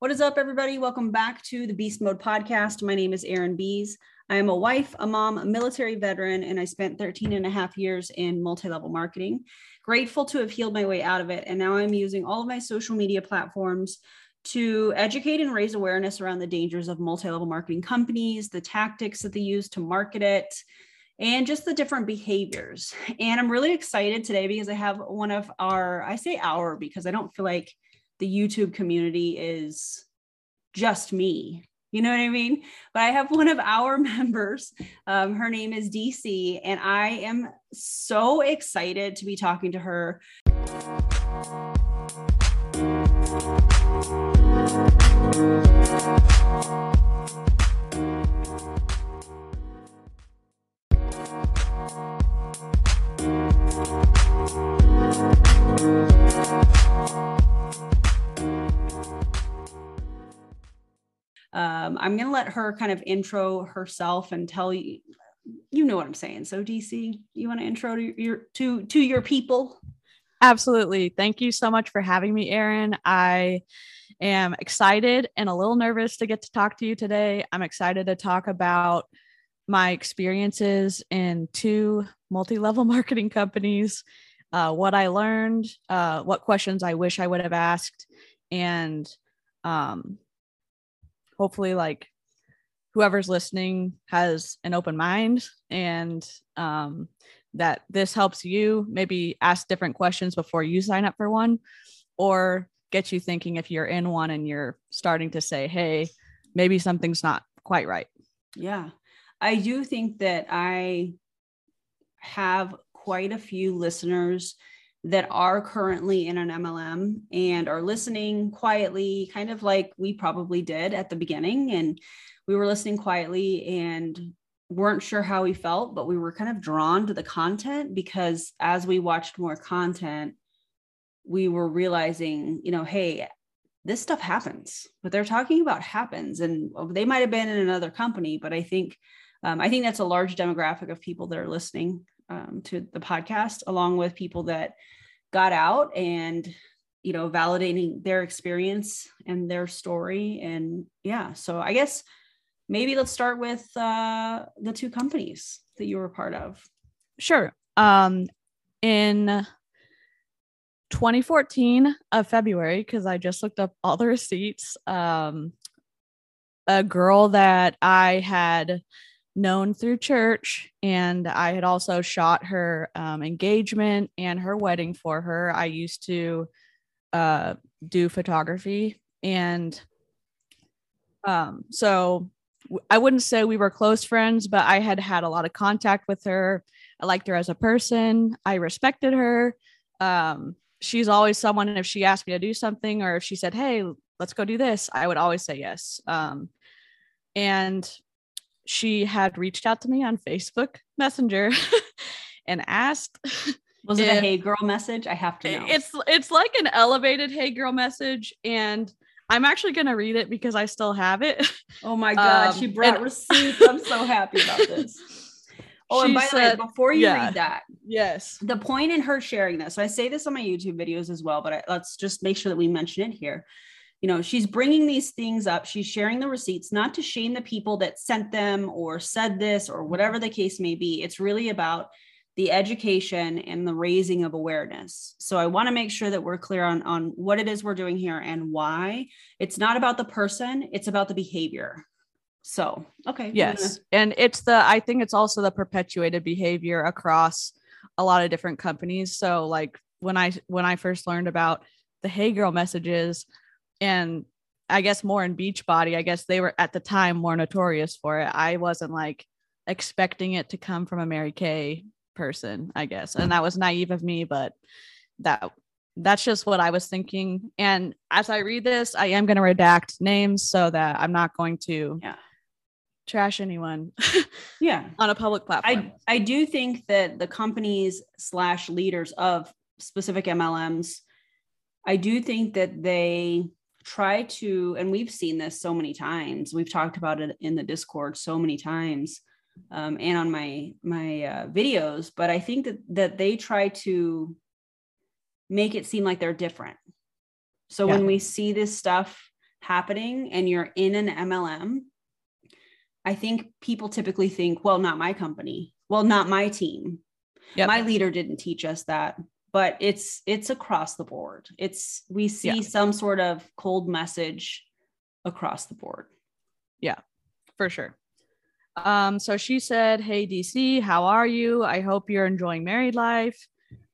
What is up, everybody? Welcome back to the Biest Mode podcast. My name is Erin Biest. I am a wife, a mom, a military veteran, and I spent 13 and a half years in multi level marketing. Grateful to have healed my way out of it. And now I'm using all of my social media platforms to educate and raise awareness around the dangers of multi level marketing companies, the tactics that they use to market it, and just the different behaviors. And I'm really excited today because I have one of our, I say our because I don't feel like the YouTube community is just me. You know what I mean? But I have one of our members. Um, her name is DeeCee, and I am so excited to be talking to her. Um, I'm going to let her kind of intro herself and tell you, you know what I'm saying. So DeeCee, you want to intro to your to to your people? Absolutely. Thank you so much for having me, Erin. I am excited and a little nervous to get to talk to you today. I'm excited to talk about my experiences in two multi level marketing companies, uh, what I learned, uh, what questions I wish I would have asked, and um, hopefully like whoever's listening has an open mind and um, that this helps you maybe ask different questions before you sign up for one or get you thinking if you're in one and you're starting to say hey maybe something's not quite right. Yeah. I do think that i have quite a few listeners that are currently in an MLM and are listening quietly, kind of like we probably did at the beginning. And we were listening quietly and weren't sure how we felt, but we were kind of drawn to the content because as we watched more content, we were realizing, you know, hey, this stuff happens. What they're talking about happens, and they might have been in another company, but I think, um, I think that's a large demographic of people that are listening um, to the podcast, along with people that got out and you know validating their experience and their story. And yeah so i guess maybe let's start with uh, the two companies that you were part of. Sure. Um in 2014 of february because i just looked up all the receipts um a girl that i had known through church and i had also shot her um, engagement and her wedding for her. I used to uh, do photography and um, so i wouldn't say we were close friends but i had had a lot of contact with her. I liked her as a person. I respected her. Um, she's always someone if she asked me to do something or if she said hey let's go do this i would always say yes. Um, and she had reached out to me on Facebook Messenger and asked was it if, a hey girl message? I have to know. It's it's like an elevated hey girl message and I'm actually going to read it because I still have it. Oh my god, um, she brought and- receipts. I'm so happy about this. Oh, she and by said, the way, before you yeah, read that, yes, the point in her sharing this, so I say this on my YouTube videos as well, but I, let's just make sure that we mention it here you know she's bringing these things up. She's sharing the receipts not to shame the people that sent them or said this or whatever the case may be. It's really about the education and the raising of awareness. So i want to make sure that we're clear on on what it is we're doing here and why. It's not about the person it's about the behavior. So okay yes gonna... and it's the i think it's also the perpetuated behavior across a lot of different companies. So like when i when i first learned about the hey girl messages and I guess more in Beachbody. I guess they were at the time more notorious for it. I wasn't like expecting it to come from a Mary Kay person, I guess. And that was naive of me, but that that's just what I was thinking. And as I read this, I am going to redact names so that I'm not going to yeah. trash anyone. yeah. On a public platform. I, I do think that the companies slash leaders of specific MLMs, I do think that they try to and we've seen this so many times we've talked about it in the discord so many times um, and on my my uh, videos but i think that that they try to make it seem like they're different so yeah. when we see this stuff happening and you're in an MLM, I think people typically think, well, not my company. Well, not my team. Yep. My leader didn't teach us that. But it's it's across the board. It's we see yeah. some sort of cold message across the board. Yeah, for sure. Um, so she said, Hey DeeCee, how are you? I hope you're enjoying married life.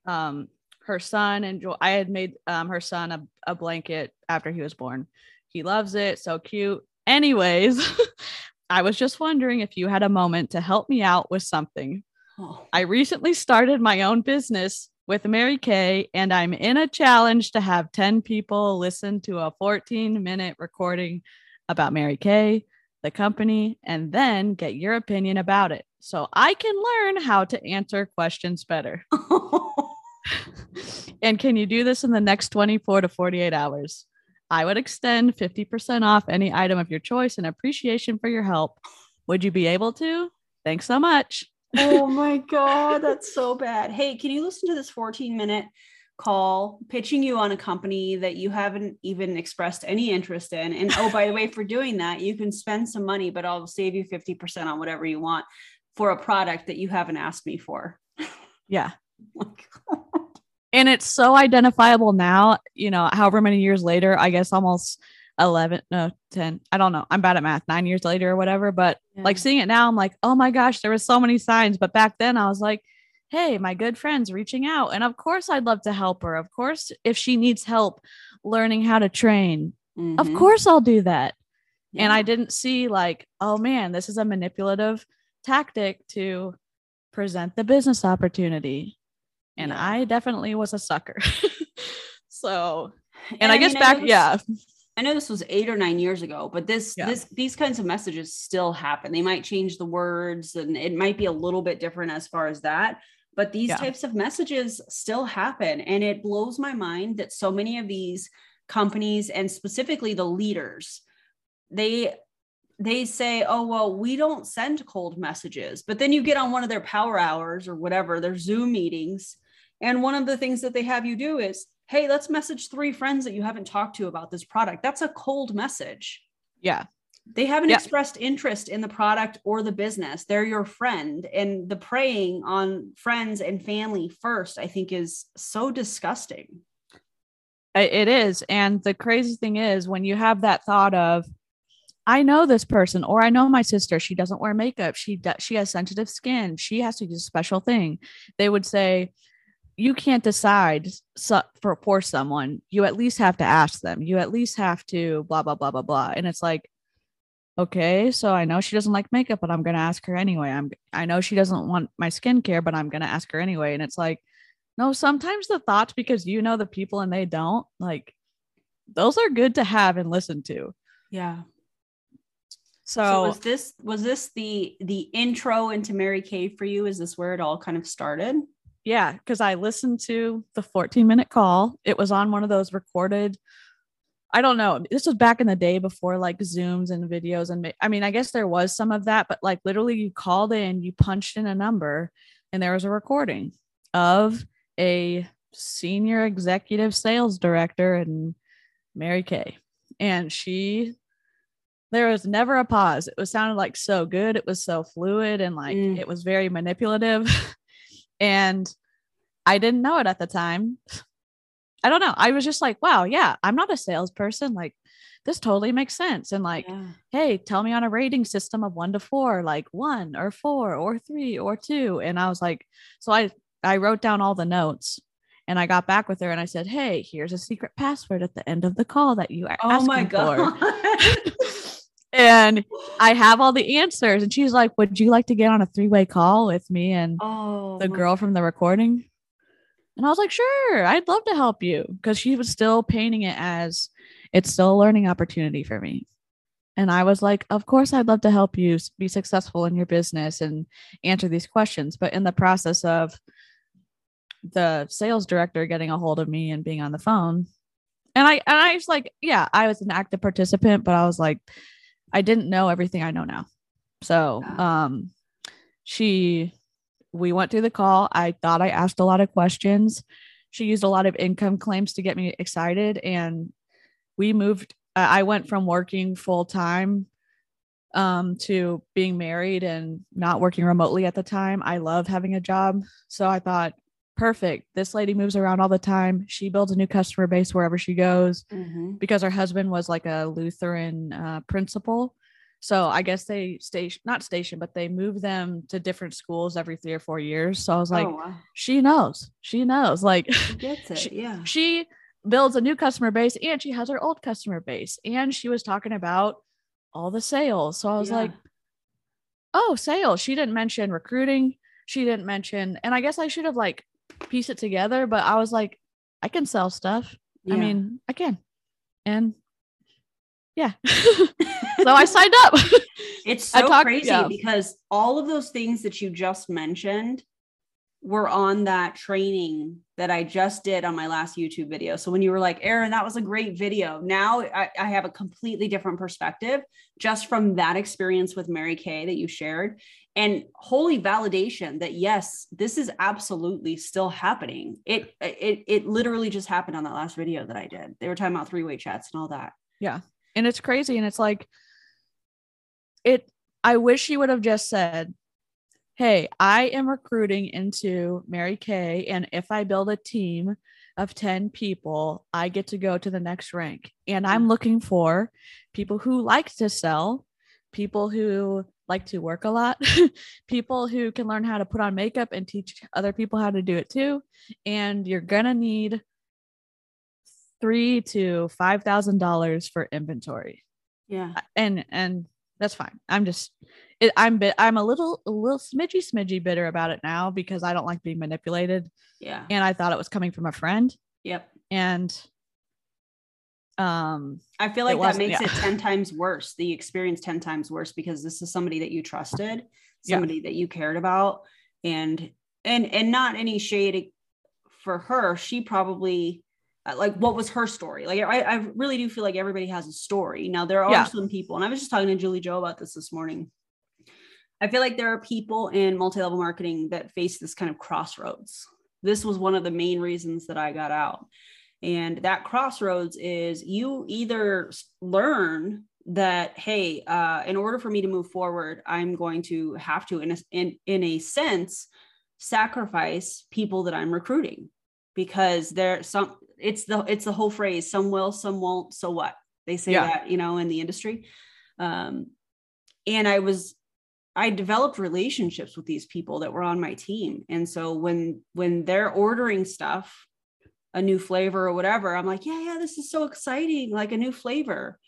Um, her son enjoy I had made um her son a, a blanket after he was born. He loves it, so cute. Anyways, I was just wondering if you had a moment to help me out with something. Oh. I recently started my own business with Mary Kay, and I'm in a challenge to have 10 people listen to a 14 minute recording about Mary Kay, the company, and then get your opinion about it so I can learn how to answer questions better. and can you do this in the next 24 to 48 hours? I would extend 50% off any item of your choice in appreciation for your help. Would you be able to? Thanks so much. Oh my God, that's so bad. Hey, can you listen to this 14 minute call pitching you on a company that you haven't even expressed any interest in? And oh, by the way, for doing that, you can spend some money, but I'll save you 50% on whatever you want for a product that you haven't asked me for. Yeah. Oh and it's so identifiable now you know however many years later i guess almost 11 no 10 i don't know i'm bad at math nine years later or whatever but yeah. like seeing it now i'm like oh my gosh there was so many signs but back then i was like hey my good friend's reaching out and of course i'd love to help her of course if she needs help learning how to train mm-hmm. of course i'll do that yeah. and i didn't see like oh man this is a manipulative tactic to present the business opportunity and yeah. I definitely was a sucker. so, and, and I, I, guess back, I yeah. I know this was eight or nine years ago, but this yeah. this these kinds of messages still happen. They might change the words, and it might be a little bit different as far as that. But these yeah. types of messages still happen, and it blows my mind that so many of these companies, and specifically the leaders, they they say, oh, well, we don't send cold messages. But then you get on one of their power hours or whatever, their Zoom meetings, and one of the things that they have you do is, hey, let's message three friends that you haven't talked to about this product. That's a cold message. Yeah. They haven't yeah. expressed interest in the product or the business. They're your friend. And the preying on friends and family first, I think, is so disgusting. It is. And the crazy thing is, when you have that thought of, I know this person, or I know my sister. She doesn't wear makeup. She does. She has sensitive skin. She has to do a special thing. They would say, you can't decide so, for for someone you at least have to ask them. You at least have to blah blah blah blah blah. And it's like okay so i know she doesn't like makeup but i'm going to ask her anyway. I'm i know she doesn't want my skincare but i'm going to ask her anyway. And it's like no sometimes the thoughts because you know the people and they don't like those are good to have and listen to. Yeah. So, so, was this was this the the intro into Mary Kay for you? Is this where it all kind of started? Yeah, because I listened to the 14 minute call. It was on one of those recorded. I don't know. This was back in the day before like Zooms and videos. And I mean, I guess there was some of that, but like literally you called in, you punched in a number, and there was a recording of a senior executive sales director and Mary Kay. And she, there was never a pause. It was sounded like so good. It was so fluid and like mm. it was very manipulative. And I didn't know it at the time. I don't know. I was just like, wow, yeah, I'm not a salesperson. Like, this totally makes sense. And like, yeah. hey, tell me on a rating system of one to four, like one or four or three or two. And I was like, so I I wrote down all the notes and I got back with her and I said, Hey, here's a secret password at the end of the call that you are oh my God. and I have all the answers. And she's like, Would you like to get on a three way call with me and oh, the girl from the recording? And I was like, Sure, I'd love to help you. Because she was still painting it as it's still a learning opportunity for me. And I was like, Of course, I'd love to help you be successful in your business and answer these questions. But in the process of the sales director getting a hold of me and being on the phone, and I and I was like, yeah, I was an active participant, but I was like, I didn't know everything I know now. So, um, she, we went through the call. I thought I asked a lot of questions. She used a lot of income claims to get me excited. And we moved I went from working full time um to being married and not working remotely at the time. I love having a job. So I thought, perfect. This lady moves around all the time. She builds a new customer base wherever she goes Mhm. because her husband was like a Lutheran uh, principal. So I guess they station not station, but they move them to different schools every three or four years. So I was like, oh, wow. she knows, she knows. Like She gets it. she- yeah. she builds a new customer base and she has her old customer base. And she was talking about all the sales. So I was Yeah. like, oh, sales. She didn't mention recruiting. She didn't mention, and I guess I should have like pieced it together, but I was like, I can sell stuff. I mean, I can. And yeah. so I signed up. It's so talked- crazy yeah. because all of those things that you just mentioned were on that training that I just did on my last YouTube video. So when you were like, Erin, that was a great video. Now I, I have a completely different perspective just from that experience with Mary Kay that you shared. And holy validation that yes, this is absolutely still happening. It it it literally just happened on that last video that I did. They were talking about three-way chats and all that. Yeah. And it's crazy. And it's like, it, I wish you would have just said, Hey, I am recruiting into Mary Kay. And if I build a team of 10 people, I get to go to the next rank. And I'm hmm. looking for people who like to sell, people who like to work a lot, people who can learn how to put on makeup and teach other people how to do it too. And you're going to need three to five thousand dollars for inventory Yeah. and and that's fine i'm just it, i'm bit i'm a little a little smidgy smidgy bitter about it now because i don't like being manipulated Yeah. and i thought it was coming from a friend Yep. and um I feel like that makes yeah. it 10 times worse, the experience 10 times worse because this is somebody that you trusted, Yeah. somebody that you cared about and and and not any shade for her. She probably like what was her story? Like I, I really do feel like everybody has a story. Now there are Yeah. some people, and I was just talking to Julie Joe about this this morning. I feel like there are people in multi-level marketing that face this kind of crossroads. This was one of the main reasons that I got out. And that crossroads is you either learn that, hey, uh, in order for me to move forward, I'm going to have to, in a, in, in a sense, sacrifice people that I'm recruiting because there some it's the it's the whole phrase some will some won't so what? They say Yeah. that you know in the industry. Um and i was i developed relationships with these people that were on my team. And so when when they're ordering stuff a new flavor or whatever i'm like yeah yeah this is so exciting like a new flavor.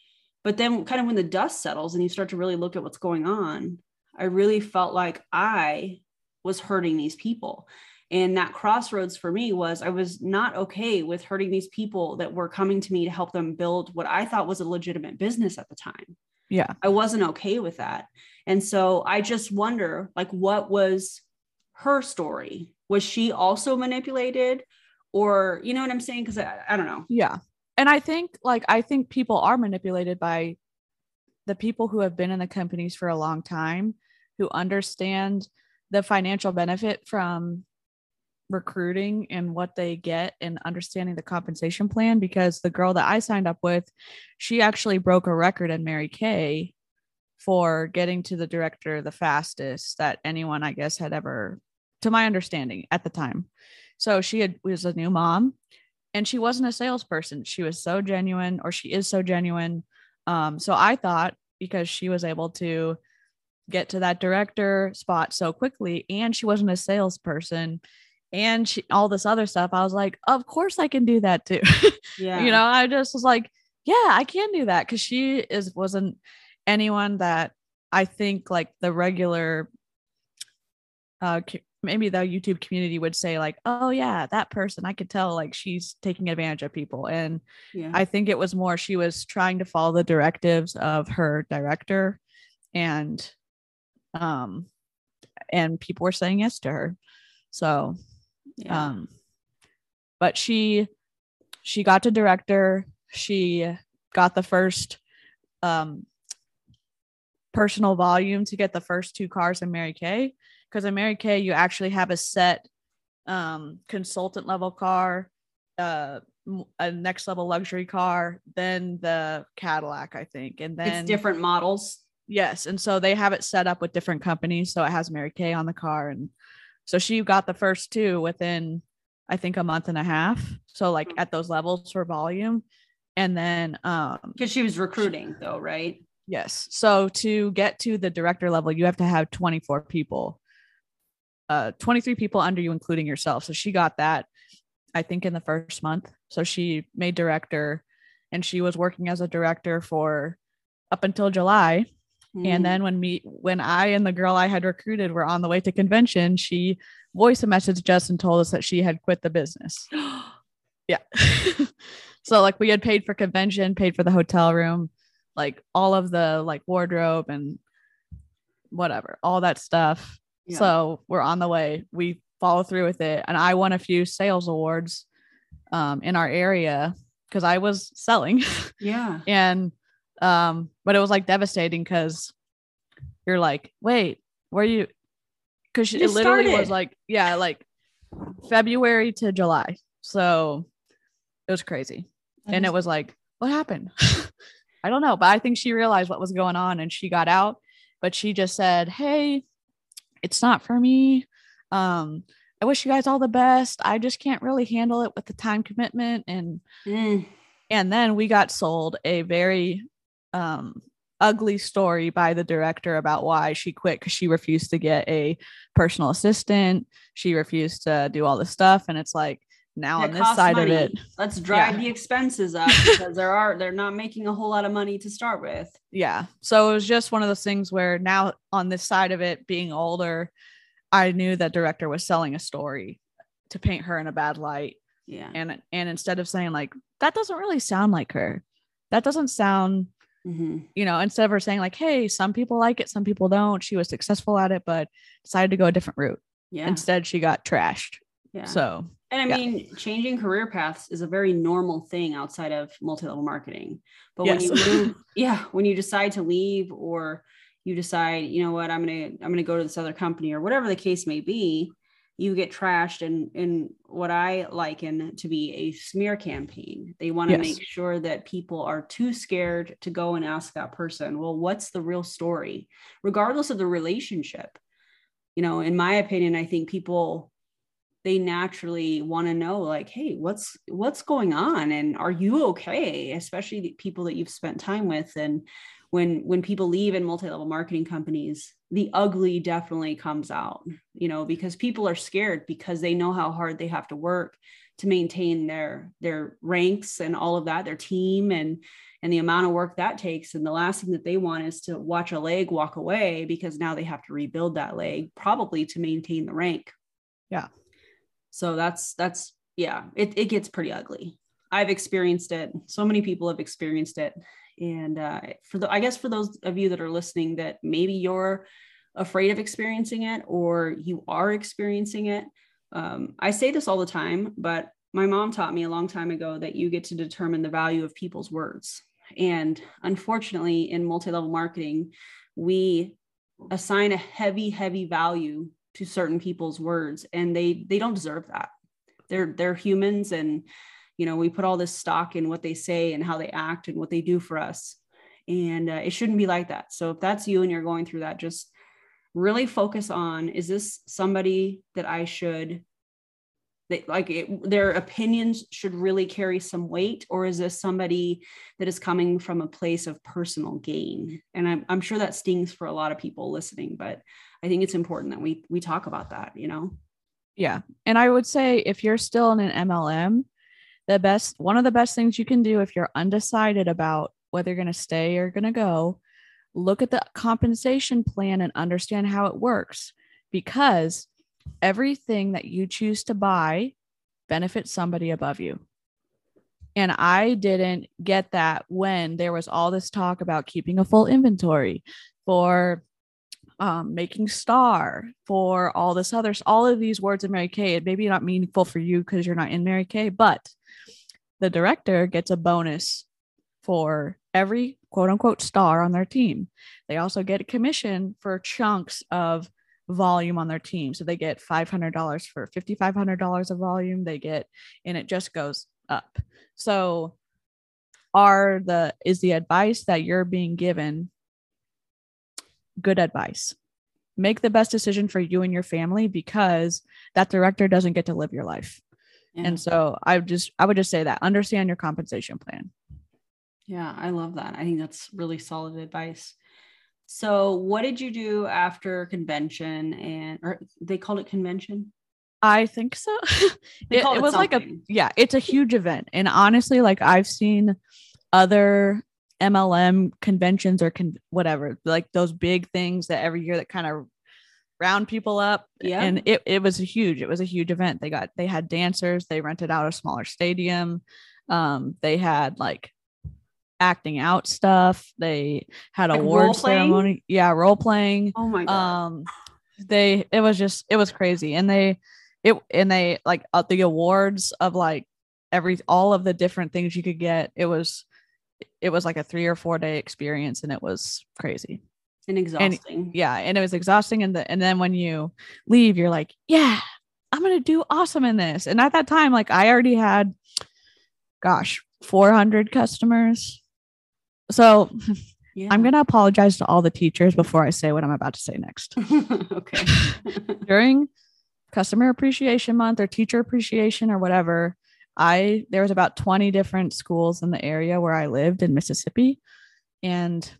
But then kind of when the dust settles and you start to really look at what's going on i really felt like i was hurting these people and that crossroads for me was I was not okay with hurting these people that were coming to me to help them build what I thought was a legitimate business at the time. yeah I wasn't okay with that. And so I just wonder like what was her story? Was she also manipulated or you know what I'm saying cuz I, I don't know. yeah and i think like i think people are manipulated by the people who have been in the companies for a long time who understand the financial benefit from recruiting and what they get and understanding the compensation plan because the girl that I signed up with, she actually broke a record in Mary Kay for getting to the director the fastest that anyone I guess had ever to my understanding at the time. So she had was a new mom and she wasn't a salesperson. She was so genuine or she is so genuine. Um so I thought because she was able to get to that director spot so quickly and she wasn't a salesperson and she, all this other stuff i was like of course i can do that too Yeah. you know i just was like yeah i can do that because she is wasn't anyone that i think like the regular uh maybe the youtube community would say like oh yeah that person i could tell like she's taking advantage of people and yeah. I think it was more she was trying to follow the directives of her director and um and people were saying yes to her. So yeah. um but she she got to director, she got the first um personal volume to get the first two cars in Mary Kay because in Mary Kay you actually have a set um consultant level car uh a next level luxury car, then the Cadillac, I think, and then it's different models. Yes, and so they have it set up with different companies. So it has Mary Kay on the car, and so she got the first two within, I think, a month and a half. So like Hmm. at those levels for volume, and then um Because she was recruiting though, right? yes, so to get to the director level, you have to have twenty four people, uh, twenty three people under you, including yourself. So she got that, I think, in the first month. So she made director, and she was working as a director for up until July. Mm. And then when me when I and the girl I had recruited were on the way to convention, she voice messaged us and told us that she had quit the business. Yeah. so like we had paid for convention, paid for the hotel room, like all of the like wardrobe and whatever, all that stuff. Yeah. So we're on the way. We follow through with it. And I won a few sales awards um in our area because I was selling. yeah. and um but it was like devastating because you're like wait where you because it literally started. was like yeah like february to july. So it was crazy. And it was like what happened? I don't know but i think she realized what was going on and she got out. But she just said hey it's not for me. Um i wish you guys all the best. I just can't really handle it with the time commitment. And Mm. and then we got sold a very um ugly story by the director about why she quit because she refused to get a personal assistant she refused to do all this stuff and it's like now That on this side money. of it Let's drive Yeah. the expenses up because there are they're not making a whole lot of money to start with. yeah so it was just one of those things where now on this side of it being older i knew that director was selling a story to paint her in a bad light Yeah. and and instead of saying like that doesn't really sound like her that doesn't sound hmm you know, instead of her saying like, "Hey, some people like it, some people don't," she was successful at it, but decided to go a different route. Yeah. Instead, she got trashed. yeah. So And I Yeah. mean, changing career paths is a very normal thing outside of multi-level marketing. But when Yes. you move, yeah, when you decide to leave or you decide, you know what, I'm gonna I'm gonna go to this other company or whatever the case may be, you get trashed and in what I liken to be a smear campaign. They want to Yes. make sure that people are too scared to go and ask that person, well, what's the real story, regardless of the relationship. You know, in my opinion, I think people they naturally want to know like hey what's what's going on and are you okay especially the people that you've spent time with and when when people leave in multi-level marketing companies the ugly definitely comes out you know because people are scared because they know how hard they have to work to maintain their their ranks and all of that their team and and the amount of work that takes. And the last thing that they want is to watch a leg walk away because now they have to rebuild that leg probably to maintain the rank. Yeah. so that's that's yeah it, it gets pretty ugly. I've experienced it. So many people have experienced it and uh, for the i guess for those of you that are listening that maybe you're afraid of experiencing it or you are experiencing it um, i say this all the time but my mom taught me a long time ago that you get to determine the value of people's words. And unfortunately in multi-level marketing we assign a heavy heavy value to certain people's words and they they don't deserve that. They're they're humans and you know we put all this stock in what they say and how they act and what they do for us. And uh, it shouldn't be like that. So if that's you and you're going through that just really focus on is this somebody that i should that like it, their opinions should really carry some weight or is this somebody that is coming from a place of personal gain? And i'm, I'm sure that stings for a lot of people listening but i think it's important that we we talk about that you know? Yeah. And I would say if you're still in an MLM, the best one of the best things you can do if you're undecided about whether you're going to stay or going to go, look at the compensation plan and understand how it works because everything that you choose to buy benefits somebody above you. And I didn't get that when there was all this talk about keeping a full inventory for um, making star, for all this other, all of these words in Mary Kay. It may be not meaningful for you because you're not in Mary Kay, but the director gets a bonus for every quote unquote star on their team. They also get a commission for chunks of volume on their team. So they get $500 for $5,500 of volume. They get, and it just goes up. So are the is the advice that you're being given good advice? Make the best decision for you and your family because that director doesn't get to live your life. Yeah. And so I just I would just say that understand your compensation plan. Yeah, I love that. I think that's really solid advice. So, what did you do after convention and or they called it convention? I think so. It, it it was like a yeah, it's a huge event. And honestly, like I've seen other MLM conventions or con- whatever, like those big things that every year that kind of round people up. Yeah. And it, it was a huge, it was a huge event. They got they had dancers, they rented out a smaller stadium. Um, they had like acting out stuff. They had Like award ceremony. Yeah, role playing Oh my god. um they it was just it was crazy and they it and they like uh, the awards of like every all of the different things you could get it was it was like a three or four day experience and it was crazy and exhausting. yeah and it was exhausting and the and then when you leave you're like yeah i'm gonna do awesome in this and at that time like i already had gosh 400 customers so Yeah. i'm gonna apologize to all the teachers before i say what i'm about to say next okay. during customer appreciation month or teacher appreciation or whatever i there was about 20 different schools in the area where i lived in mississippi and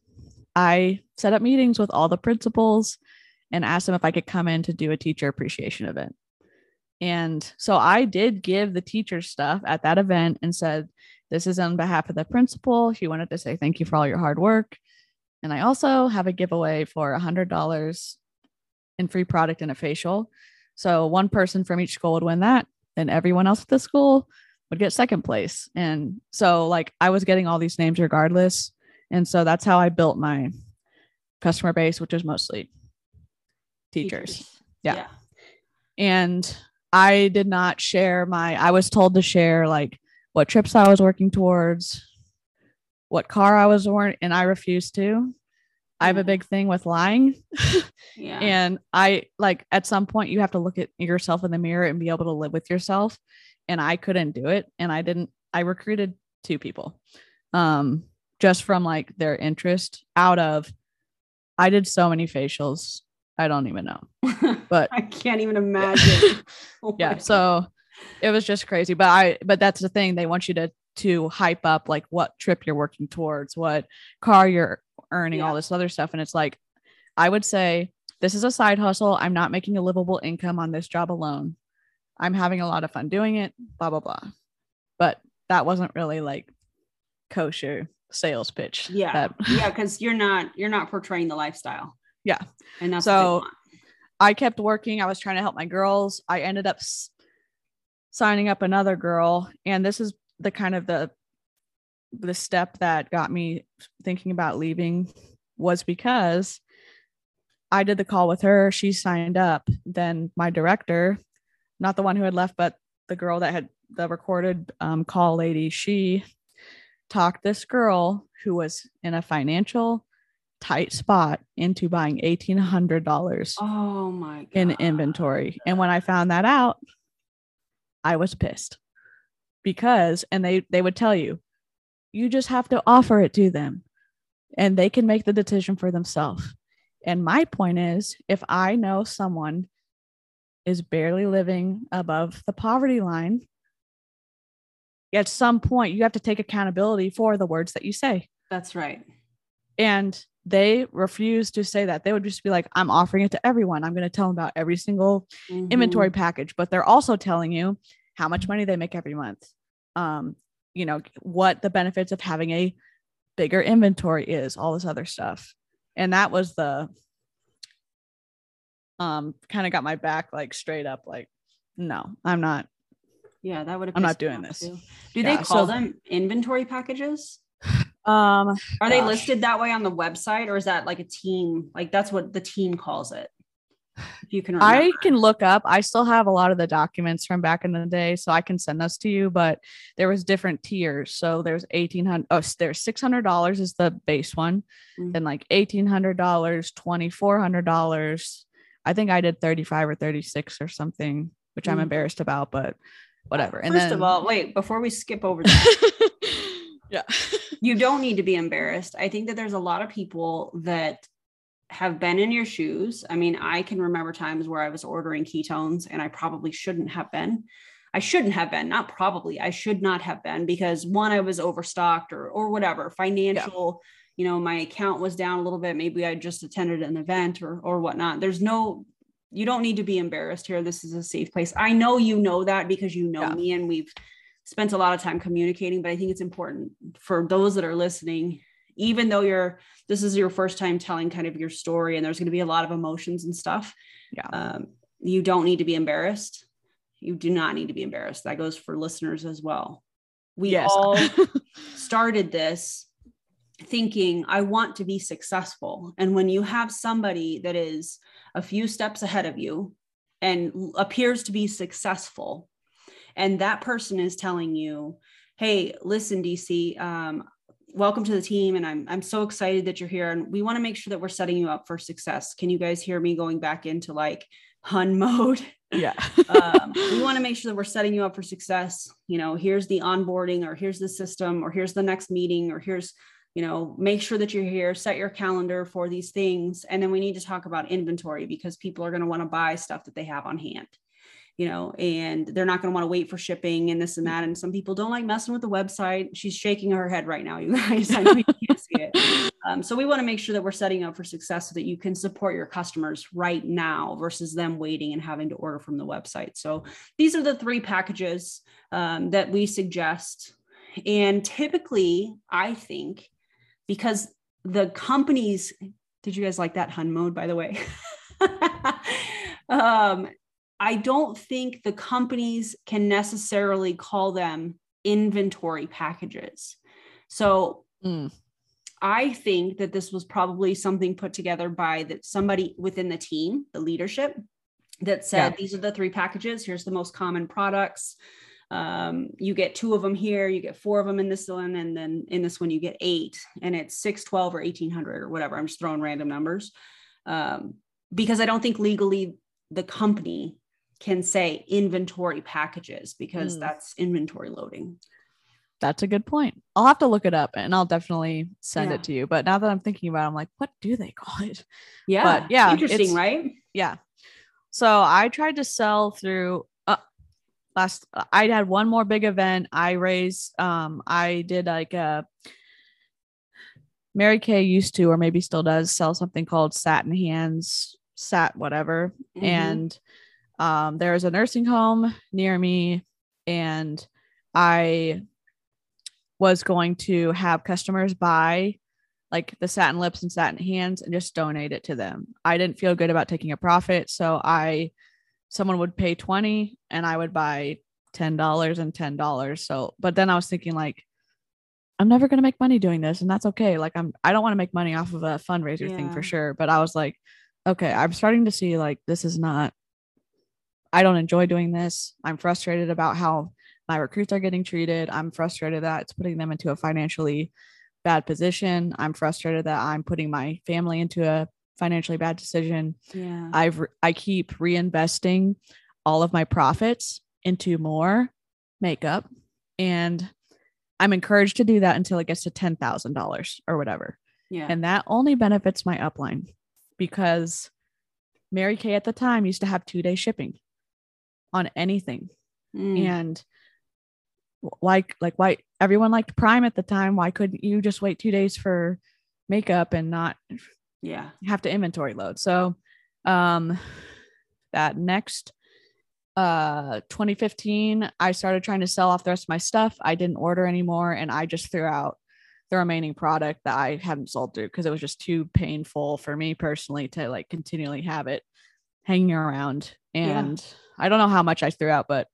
i set up meetings with all the principals and asked them if i could come in to do a teacher appreciation event. And so i did give the teachers stuff at that event and said this is on behalf of the principal. He wanted to say thank you for all your hard work. And i also have a giveaway for $100 in free product and a facial. So one person from each school would win that, and everyone else at the school would get second place. And so like I was getting all these names regardless. And so that's how I built my customer base, which is mostly teachers. Yeah. And I did not share my I was told to share like what trips I was working towards, what car I was wearing, and I refused to. I have a big thing with lying. Yeah. And I like at some point you have to look at yourself in the mirror and be able to live with yourself. And I couldn't do it. And I didn't, I recruited two people um just from like their interest out of I did so many facials. I don't even know. But I can't even imagine. Oh yeah. So it was just crazy. But I but that's the thing. They want you to to hype up like what trip you're working towards, what car you're earning, Yeah. all this other stuff. And it's like, I would say this is a side hustle. I'm not making a livable income on this job alone. I'm having a lot of fun doing it, blah, blah, blah. But that wasn't really like kosher sales pitch. yeah. that- yeah, because you're not you're not portraying the lifestyle. Yeah. And that's So- what they want. I kept working. I was trying to help my girls. I ended up s- signing up another girl, and this is the kind of the the step that got me thinking about leaving was because I did the call with her. She signed up. Then my director, not the one who had left, but the girl that had the recorded um, call lady, she talked this girl who was in a financial tight spot into buying eighteen hundred dollars Oh my god. in inventory. And when I found that out, I was pissed because, and they they would tell you, you just have to offer it to them, and they can make the decision for themselves. And my point is, if I know someone is barely living above the poverty line, at some point you have to take accountability for the words that you say. That's right. and they refuse to say that. They would just be like i'm offering it to everyone. I'm going to tell them about every single inventory Mhm. package but they're also telling you how much money they make every month. Um you know what the benefits of having a bigger inventory is all this other stuff. And that was the um kind of got my back like straight up like no i'm not Yeah, that would have. I'm not doing this. too. Do Yeah, they call so- them inventory packages? um Are they listed that way on the website, or is that like a team? Like that's what the team calls it. If you can. Remember. I can look up. I still have a lot of the documents from back in the day, so I can send those to you. But there was different tiers. So there's eighteen hundred. Oh, there's six hundred dollars is the base one, Mm. then like eighteen hundred dollars, twenty four hundred dollars. I think I did thirty five or thirty six or something, which I'm Mm. embarrassed about. But whatever. And First then, of all, wait, before we skip over that, yeah, you don't need to be embarrassed. I think that there's a lot of people that have been in your shoes. I mean, I can remember times where I was ordering ketones and I probably shouldn't have been. I shouldn't have been, not probably. I should not have been because one, I was overstocked or or whatever, financial, yeah. you know, my account was down a little bit. Maybe I just attended an event or or whatnot. There's no you don't need to be embarrassed here. This is a safe place. I know you know that because you know yeah. me and we've spent a lot of time communicating, but I think it's important for those that are listening, even though you're this is your first time telling kind of your story and there's going to be a lot of emotions and stuff. Yeah. Um, you don't need to be embarrassed you do not need to be embarrassed. That goes for listeners as well. We yes. all started this thinking, I want to be successful. And when you have somebody that is a few steps ahead of you and appears to be successful, and that person is telling you, Hey, listen, DeeCee, um, welcome to the team and I'm I'm so excited that you're here and we want to make sure that we're setting you up for success. Can you guys hear me going back into like hun mode? Yeah. Um, we want to make sure that we're setting you up for success. You know here's the onboarding or here's the system or here's the next meeting or here's you know make sure that you're here set your calendar for these things and then we need to talk about inventory because people are going to want to buy stuff that they have on hand you know, and they're not going to want to wait for shipping and this and that. And some people don't like messing with the website. She's shaking her head right now, you guys. I know you can't see it. Um, so we want to make sure that we're setting up for success so that you can support your customers right now versus them waiting and having to order from the website. So these are the three packages um, that we suggest. And typically, I think because the companies, did you guys like that hun mode, by the way? um, I don't think the companies can necessarily call them inventory packages. So mm. I think that this was probably something put together by that somebody within the team, the leadership, that said yeah. these are the three packages. Here's the most common products. Um, you get two of them here, you get four of them in this one, and then in this one you get eight, and it's six, twelve, or 1800 or whatever. I'm just throwing random numbers. Um, because I don't think legally the company can say inventory packages because mm. that's inventory loading. That's a good point. I'll have to look it up and I'll definitely send yeah. it to you. But now that I'm thinking about it, I'm like, what do they call it? Yeah. But yeah. Interesting, right? Yeah. So I tried to sell through last I had one more big event. I raised um I did like a Mary Kay used to or maybe still does sell something called satin hands, sat whatever. Mm-hmm. And um, there is a nursing home near me, and I was going to have customers buy like the satin lips and satin hands and just donate it to them. I didn't feel good about taking a profit, so I someone would pay 20 and I would buy $10 and $10. So, but then I was thinking like I'm never going to make money doing this and that's okay. Like I'm I don't want to make money off of a fundraiser yeah. thing for sure, but I was like okay, I'm starting to see like this is not I don't enjoy doing this. I'm frustrated about how my recruits are getting treated. I'm frustrated that it's putting them into a financially bad position. I'm frustrated that I'm putting my family into a financially bad decision. Yeah. I've I keep reinvesting all of my profits into more makeup and I'm encouraged to do that until it gets to $10,000 or whatever. Yeah. And that only benefits my upline because Mary Kay at the time used to have 2-day shipping on anything. Mm. And like like why everyone liked Prime at the time, why couldn't you just wait 2 days for makeup and not yeah, You have to inventory load. So um that next uh 2015 I started trying to sell off the rest of my stuff. I didn't order anymore and I just threw out the remaining product that I hadn't sold through because it was just too painful for me personally to like continually have it hanging around and yeah. I don't know how much I threw out, but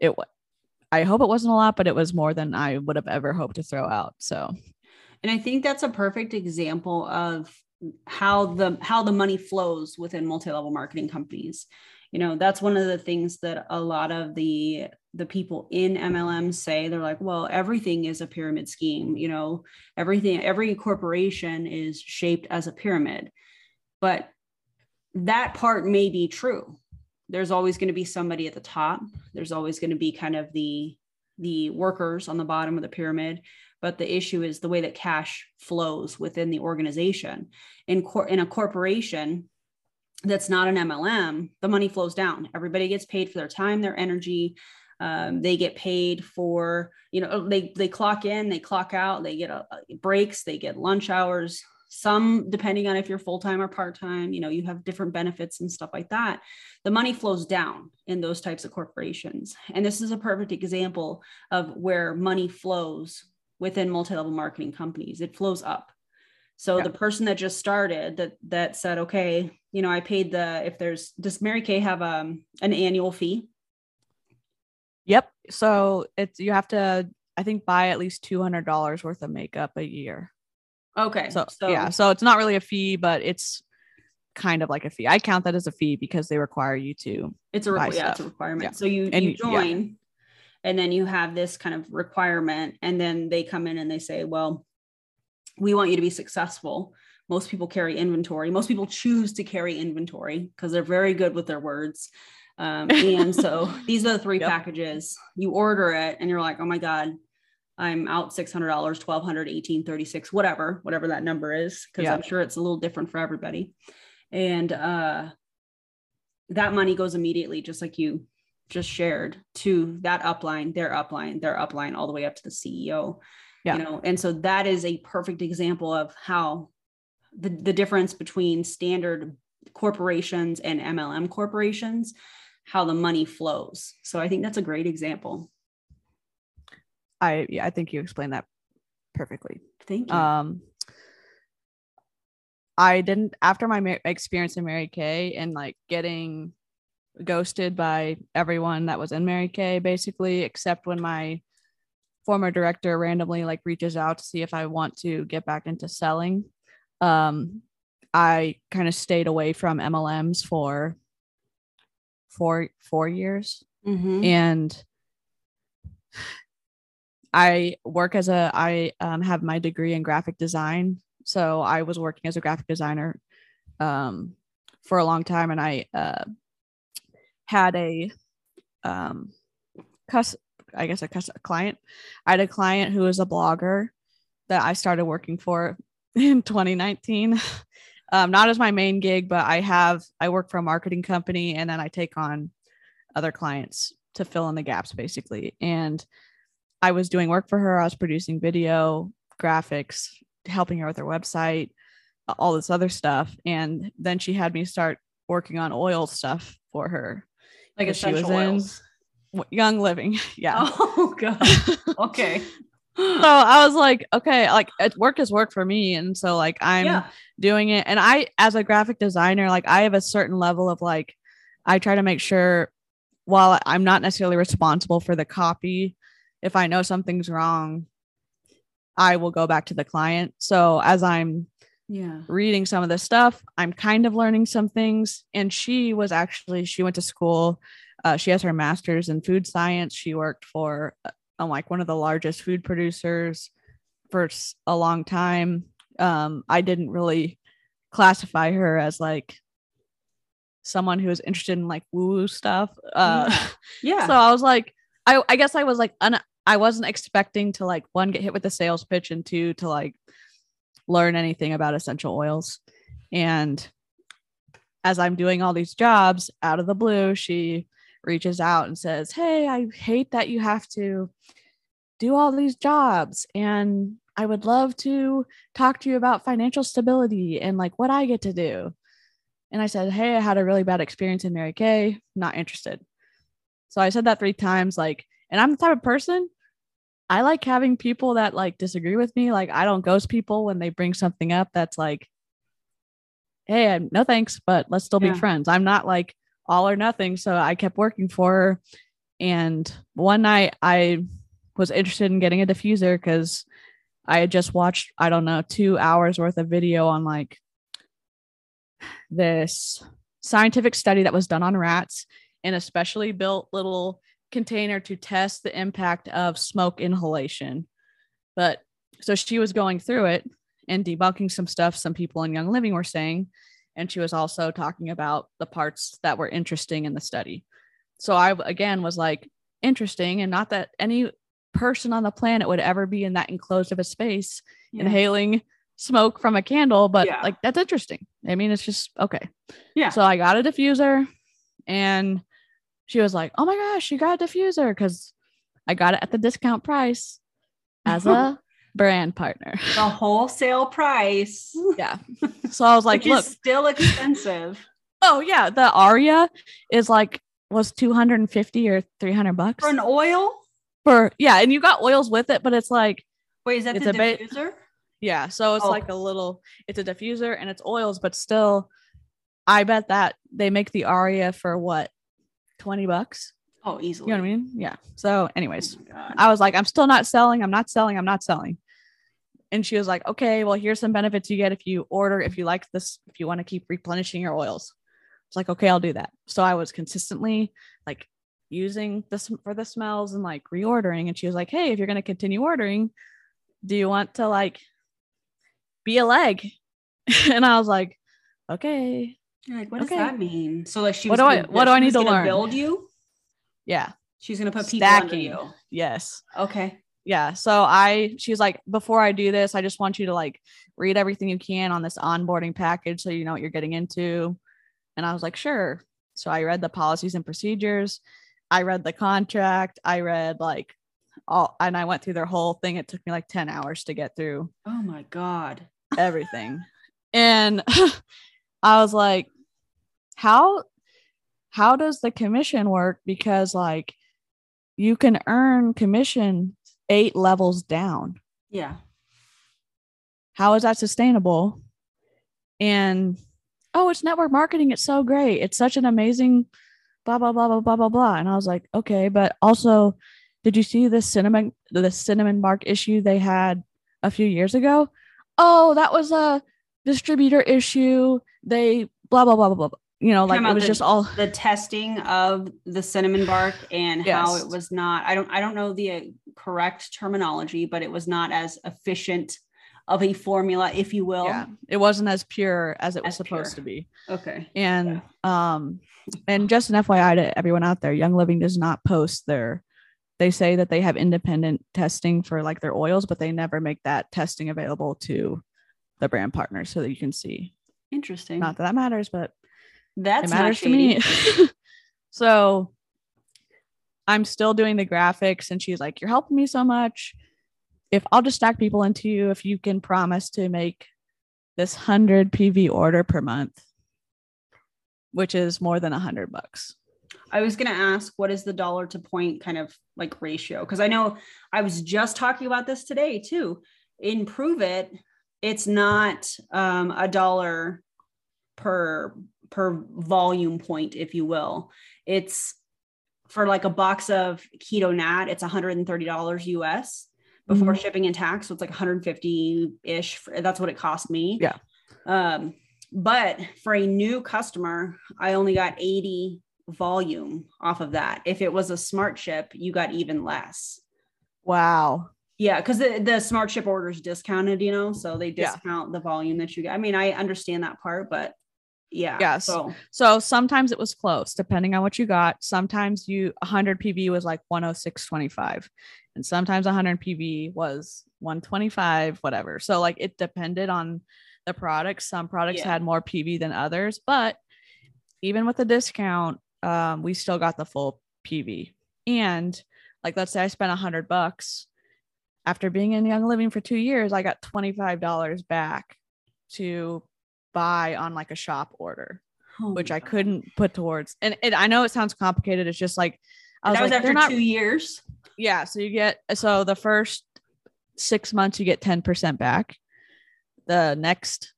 it I hope it wasn't a lot, but it was more than I would have ever hoped to throw out. So, and I think that's a perfect example of how the how the money flows within multi-level marketing companies. You know, that's one of the things that a lot of the the people in MLM say they're like, well, everything is a pyramid scheme, you know, everything every corporation is shaped as a pyramid. But that part may be true there's always going to be somebody at the top. There's always going to be kind of the the workers on the bottom of the pyramid but the issue is the way that cash flows within the organization in cor- in a corporation that's not an MLM, the money flows down. Everybody gets paid for their time, their energy. Um, they get paid for, you know, they they clock in, they clock out, they get a, a breaks, they get lunch hours. Some, depending on if you're full time or part time, you know, you have different benefits and stuff like that. The money flows down in those types of corporations, and this is a perfect example of where money flows within multi-level marketing companies. It flows up. So yeah. the person that just started that that said, okay, you know, I paid the if there's does Mary Kay have um an annual fee? Yep. So it's you have to I think buy at least two hundred dollars worth of makeup a year. Okay. So, so yeah, so it's not really a fee, but it's kind of like a fee. I count that as a fee because they require you to. It's a re- yeah, it's a requirement. Yeah. So you and you join. And then you have this kind of requirement, and then they come in and they say, well, we want you to be successful. Most people carry inventory. Most people choose to carry inventory because they're very good with their words. Um, and so these are the three yep. packages. You order it and you're like, oh my God, I'm out $600, 1200 1836 whatever, whatever that number is, because I'm sure it's a little different for everybody. And uh, that money goes immediately, just like you just shared, to that upline, their upline, their upline, all the way up to the CEO yeah. you know? And so that is a perfect example of how the, the difference between standard corporations and mlm corporations how the money flows. So i think that's a great example. I yeah i think you explained that perfectly. Thank you. Um i didn't after my experience in mary kay and like getting ghosted by everyone that was in mary kay basically except when my former director randomly like reaches out to see if I want to get back into selling. Um, I kind of stayed away from MLMs for four four years, mm-hmm. and I work as a I um, have my degree in graphic design, so I was working as a graphic designer um, for a long time, and I uh, had a um, cus- I guess a client. I had a client who was a blogger that I started working for in 2019. Um, not as my main gig, but I have I work for a marketing company and then I take on other clients to fill in the gaps basically. And I was doing work for her. I was producing video, graphics, helping her with her website, all this other stuff. And then she had me start working on oil stuff for her. Like essential oils. Young Living. Yeah. Oh god. Okay. so I was like, okay, like work is work for me, and so like I'm yeah. doing it, and I, as a graphic designer, like I have a certain level of like, I try to make sure, while I'm not necessarily responsible for the copy, if I know something's wrong, I will go back to the client. So as I'm yeah reading some of this stuff, I'm kind of learning some things, and she was actually she went to school uh, she has her master's in food science. She worked for uh, like one of the largest food producers for a long time. Um, I didn't really classify her as like someone who was interested in like woo woo stuff. Uh, yeah. yeah. So I was like, I, I guess I was like, un- I wasn't expecting to like one get hit with a sales pitch and two to like learn anything about essential oils. And as I'm doing all these jobs out of the blue, she reaches out and says, Hey, I hate that you have to do all these jobs. And I would love to talk to you about financial stability and like what I get to do. And I said, Hey, I had a really bad experience in Mary Kay, not interested. So I said that three times, like, and I'm the type of person I like having people that like disagree with me. Like, I don't ghost people when they bring something up that's like, Hey, I'm, no thanks, but let's still yeah. be friends. I'm not like, all or nothing. So I kept working for her. And one night I was interested in getting a diffuser because I had just watched, I don't know, two hours worth of video on like this scientific study that was done on rats in a specially built little container to test the impact of smoke inhalation. But so she was going through it and debunking some stuff some people in Young Living were saying. and she was also talking about the parts that were interesting in the study. So I again was like interesting and not that any person on the planet would ever be in that enclosed of a space Yeah. inhaling smoke from a candle, but Yeah. like that's interesting. I mean, it's just okay. Yeah. So I got a diffuser and she was like, Oh my gosh, you got a diffuser because I got it at the discount price as a brand partner. the wholesale price. Yeah. So I was like, look, still expensive. oh yeah, the Aria is like was 250 or 300 bucks For an oil? for yeah, and you got oils with it, but it's like Wait, is that the bit- diffuser? yeah, so it's Oh. like a little it's a diffuser and it's oils, but still I bet that they make the Aria for what 20 bucks. Oh, easily. You know what I mean? Yeah. So anyways, Oh. I was like, I'm still not selling. I'm not selling. I'm not selling. And she was like, okay, well, here's some benefits you get if you order, if you like this, if you want to keep replenishing your oils. It's like, okay, I'll do that. So I was consistently like using this for the smells and like reordering. And she was like, hey, if you're going to continue ordering, do you want to like be a leg? and I was like, okay. You're like, what does Okay. that mean? So like she What was do I- what do I need to learn? Build you? Yeah. She's gonna put people under you. Yes. Okay. yeah so i she was like before i do this i just want you to like read everything you can on this onboarding package so you know what you're getting into and i was like sure so i read the policies and procedures i read the contract i read like all and i went through their whole thing it took me like 10 hours to get through Oh my God. everything and i was like how how does the commission work? Because like you can earn commission eight levels down. Yeah. how is that sustainable? And oh it's network marketing. It's so great. It's such an amazing blah blah blah blah blah blah blah. And i was like okay. But also did you see the cinnamon the cinnamon bark issue they had a few years ago? Oh that was a distributor issue. They blah blah blah blah blah you know like it was the- just all The testing of the cinnamon bark and how it was not, I don't, I don't know the uh, correct terminology, but it was not as efficient of a formula, if you will. yeah it wasn't as pure as it was As supposed pure. to be Okay. And um and just an FYI to everyone out there, Young Living does not post their they say that they have independent testing for like their oils, but they never make that testing available to the brand partners so that you can see. Interesting. Not that that matters, but That's it matters to me. so I'm still doing the graphics and she's like, You're helping me so much. If I'll just stack people into you, if you can promise to make this 100 PV order per month, which is more than a 100 bucks. I was going to ask, what is the dollar to point kind of like ratio? Because I know I was just talking about this today too. In Pruvit, it's not um, a dollar per per volume point, if you will. It's for like a box of keto nat, it's $130 US before Mhm. shipping and tax. So it's like 150 ish. That's what it cost me. Yeah. Um, but for a new customer, I only got 80 volume off of that. If it was a smart ship, you got even less. Wow. Yeah, because the, the smart ship order is discounted, you know, so they Yeah. discount the volume that you get. I mean, I understand that part, but yeah. Yes. So So sometimes it was close depending on what you got. Sometimes you 100 PV was like 106.25 and sometimes 100 PV was 125 whatever. So like it depended on the products. Some products Yeah. had more PV than others, but even with the discount, um, we still got the full PV. And like let's say I spent 100 bucks after being in Young Living for 2 years, I got $25 back to buy on like a shop order oh which I God. couldn't put towards. And it, I know it sounds complicated. It's just like I was that was like, after not. two years. Yeah, so you get so the first six months you get ten percent back. The next,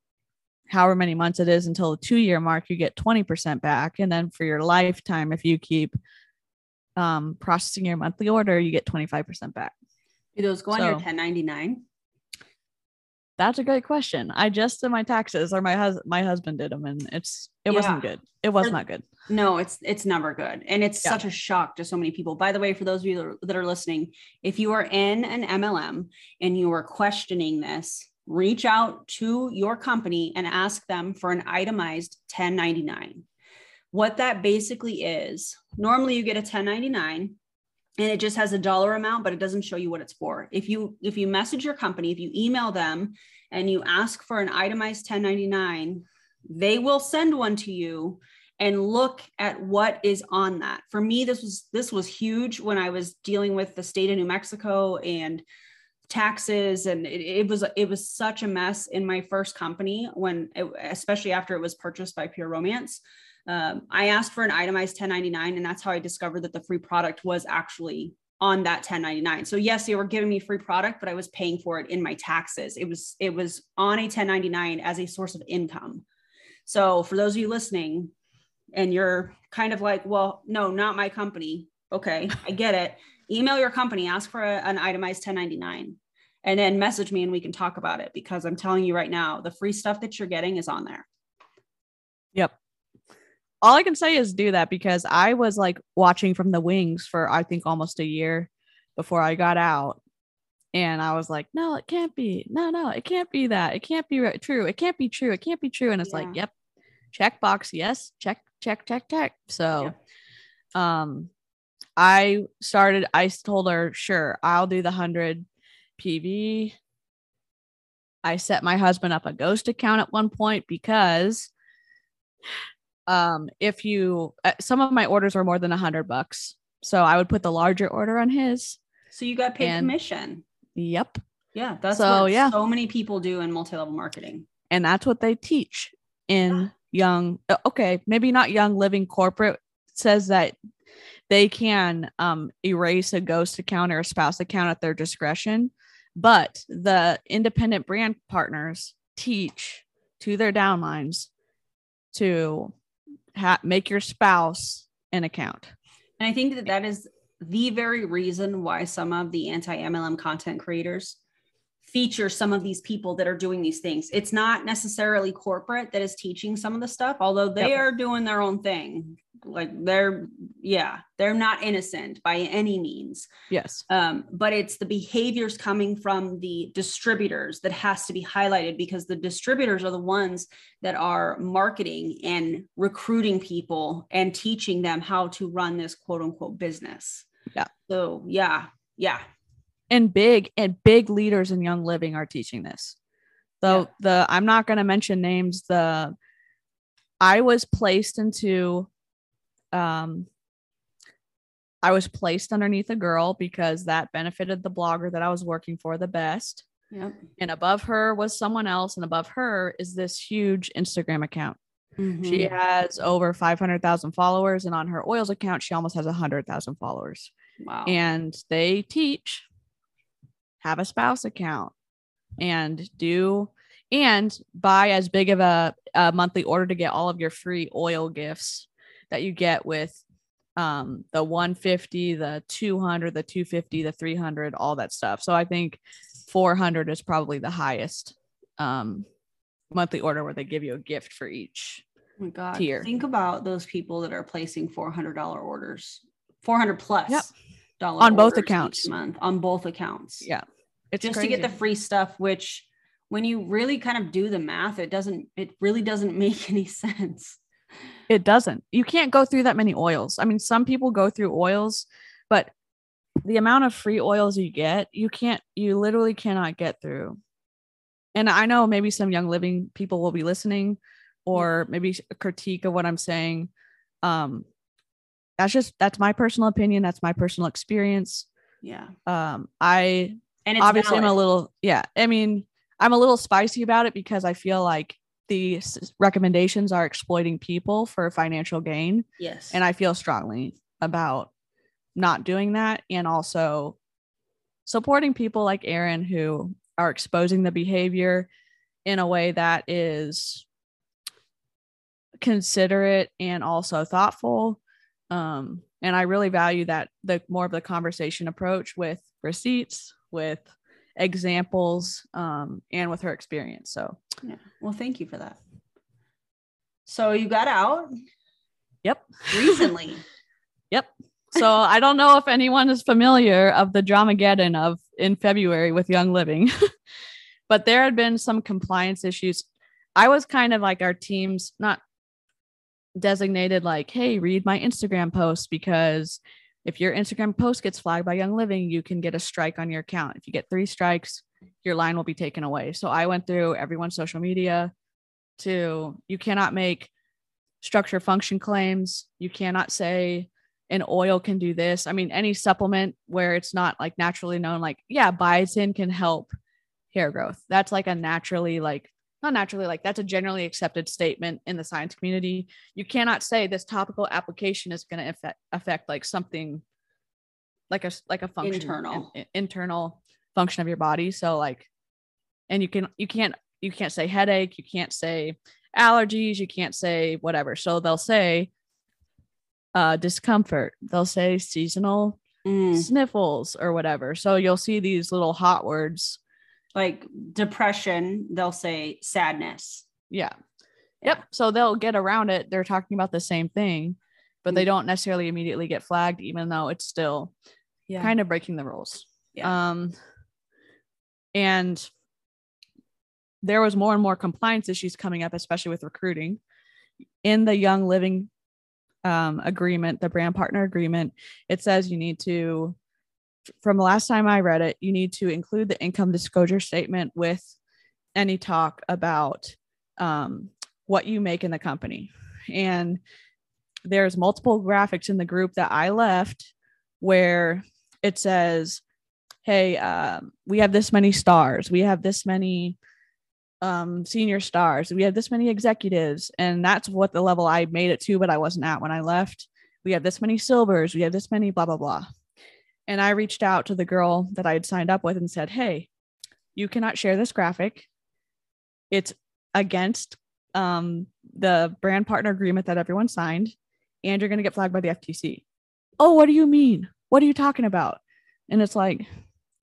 however many months it is until the two year mark, you get twenty percent back, and then for your lifetime, if you keep um, processing your monthly order, you get twenty five percent back. Do those go on your 1099? That's a great question. I just did my taxes, or my hus- my husband did them, and it's it Yeah. wasn't good. It was not good. No, it's it's never good. And it's Yeah. such a shock to so many people. By the way, for those of you that are listening, if you are in an MLM and you are questioning this, reach out to your company and ask them for an itemized 1099. What that basically is, normally you get a 1099 and it just has a dollar amount but it doesn't show you what it's for. If you if you message your company, if you email them and you ask for an itemized 1099, they will send one to you and look at what is on that. For me this was this was huge when I was dealing with the state of New Mexico and taxes and it, it, was it was such a mess in my first company when it, especially after it was purchased by pure romance um, i asked for an itemized 1099 and that's how i discovered that the free product was actually on that 1099 so yes they were giving me free product but i was paying for it in my taxes. It was it was on a 1099 as a source of income. So for those of you listening and you're kind of like well no not my company. Okay i get it. Email your company, ask for a, an itemized 1099, and then message me and we can talk about it because I'm telling you right now, the free stuff that you're getting is on there. Yep. All I can say is do that because I was like watching from the wings for I think almost a year before I got out. And I was like, no, it can't be. No, no, it can't be that. It can't be re- true. It can't be true. It can't be true. And it's yeah. like, yep, check box. Yes, check, check, check, check. So, yeah. um, I started, I told her, sure, I'll do the 100 PV. I set my husband up a ghost account at one point because um if you uh, some of my orders were more than a hundred bucks so i would put the larger order on his. So you got paid and, commission. Yep. Yeah that's so what yeah. so many people do in multi-level marketing. And that's what they teach in young uh, okay maybe not young living corporate says that they can um, erase a ghost account or a spouse account at their discretion. But the independent brand partners teach to their downlines to ha- make your spouse an account. And I think that that is the very reason why some of the anti MLM content creators feature some of these people that are doing these things. It's not necessarily corporate that is teaching some of the stuff, although they yep. are doing their own thing. Like they're yeah they're not innocent by any means. Yes. Um but it's the behaviors coming from the distributors that has to be highlighted because the distributors are the ones that are marketing and recruiting people and teaching them how to run this quote unquote business. Yeah. So yeah yeah and big and big leaders in young living are teaching this so yeah. the i'm not going to mention names the I was placed into um, I was placed underneath a girl because that benefited the blogger that I was working for the best. Yep. And above her was someone else, and above her is this huge Instagram account. Mm-hmm. She has over 500,000 followers, and on her oils account, she almost has 100,000 followers. Wow. And they teach have a spouse account and do and buy as big of a, a monthly order to get all of your free oil gifts that you get with um the 150 the 200 the 250 the 300 all that stuff. So i think 400 is probably the highest um monthly order where they give you a gift for each oh my god. tier. think about those people that are placing $400 orders 400 plus yep. dollar on both accounts. month on both accounts. Yeah it's just crazy. to get the free stuff which when you really kind of do the math it doesn't it really doesn't make any sense it doesn't. You can't go through that many oils. I mean, some people go through oils, but the amount of free oils you get, you can't, you literally cannot get through. And I know maybe some young living people will be listening or maybe a critique of what I'm saying. Um, that's just, that's my personal opinion. That's my personal experience. Yeah. Um, I, and obviously valid. I'm a little, yeah. I mean, I'm a little spicy about it because I feel like the recommendations are exploiting people for financial gain. Yes. And I feel strongly about not doing that and also supporting people like Erin who are exposing the behavior in a way that is considerate and also thoughtful. Um, and I really value that the more of the conversation approach with receipts, with examples um, and with her experience. So, yeah. Well, thank you for that. So, you got out? Yep. Recently. yep. So, I don't know if anyone is familiar of the Dramageddon of in February with Young Living. but there had been some compliance issues. I was kind of like our team's not designated like, hey, read my Instagram post because if your Instagram post gets flagged by Young Living, you can get a strike on your account. If you get three strikes, your line will be taken away. So I went through everyone's social media to you cannot make structure function claims. You cannot say an oil can do this. I mean, any supplement where it's not like naturally known, like, yeah, biotin can help hair growth. That's like a naturally, like, not naturally, like, that's a generally accepted statement in the science community. You cannot say this topical application is going to affect, affect like something like a, like a function, Internal. in- internal function of your body. So, like, and you can, you can't, you can't say headache, you can't say allergies, you can't say whatever. So they'll say, uh, discomfort. They'll say seasonal Mm, sniffles or whatever. So you'll see these little hot words. Like depression, they'll say sadness. Yeah. Yep. So they'll get around it. They're talking about the same thing, but they don't necessarily immediately get flagged, even though it's still Yeah. kind of breaking the rules. Yeah. Um, and there was more and more compliance issues coming up, especially with recruiting. In the Young Living um, agreement, the brand partner agreement, it says you need to, from the last time I read it, you need to include the income disclosure statement with any talk about um, what you make in the company. And there's multiple graphics in the group that I left where it says, hey, um, we have this many stars, we have this many um, senior stars, we have this many executives, and that's what the level I made it to, but I wasn't at when I left. We have this many silvers, we have this many blah blah blah. And I reached out to the girl that I had signed up with and said, hey, you cannot share this graphic. It's against um, the brand partner agreement that everyone signed, and you're going to get flagged by the FTC. Oh, what do you mean? What are you talking about? And it's like,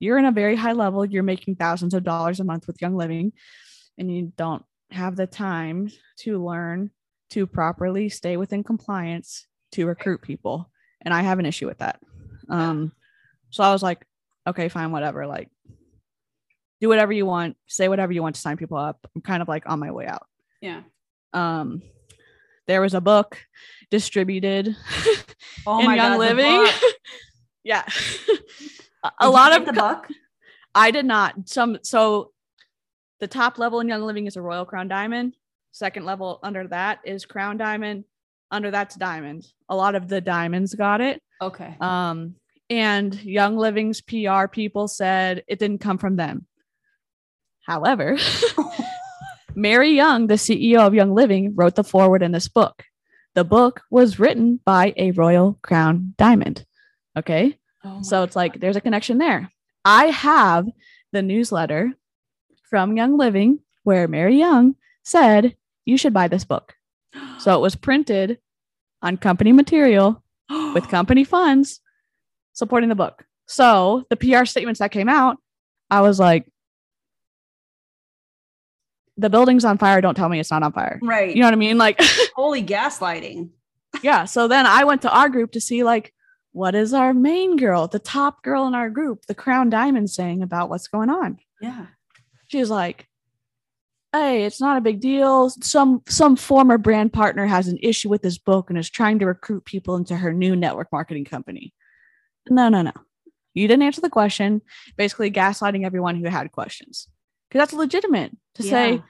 you're in a very high level, you're making thousands of dollars a month with Young Living, and you don't have the time to learn to properly stay within compliance to recruit people. And I have an issue with that. Um, so I was like, okay, fine, whatever. Like, do whatever you want, say whatever you want to sign people up. I'm kind of like on my way out. yeah. Um, there was a book distributed Oh in my Young god. Living. yeah. a Did lot of the book. I did not. Some so the top level in Young Living is a Royal Crown Diamond. Second level under that is Crown Diamond. Under that's Diamond. A lot of the diamonds got it. Okay. Um, and Young Living's PR people said it didn't come from them. However, Mary Young, the CEO of Young Living, wrote the foreword in this book. The book was written by a Royal Crown Diamond. Okay. Oh So it's like there's a connection there. I have the newsletter from Young Living where Mary Young said you should buy this book. So it was printed on company material with company funds supporting the book. So the PR statements that came out, I was like, the building's on fire. Don't tell me it's not on fire. right. You know what I mean? Like, Holy gaslighting. yeah. So then I went to our group to see, like, what is our main girl, the top girl in our group, the crown diamond saying about what's going on? Yeah. She's like, Hey, it's not a big deal. Some some former brand partner has an issue with this book and is trying to recruit people into her new network marketing company. No, no, no. You didn't answer the question, basically gaslighting everyone who had questions. Because that's legitimate to say,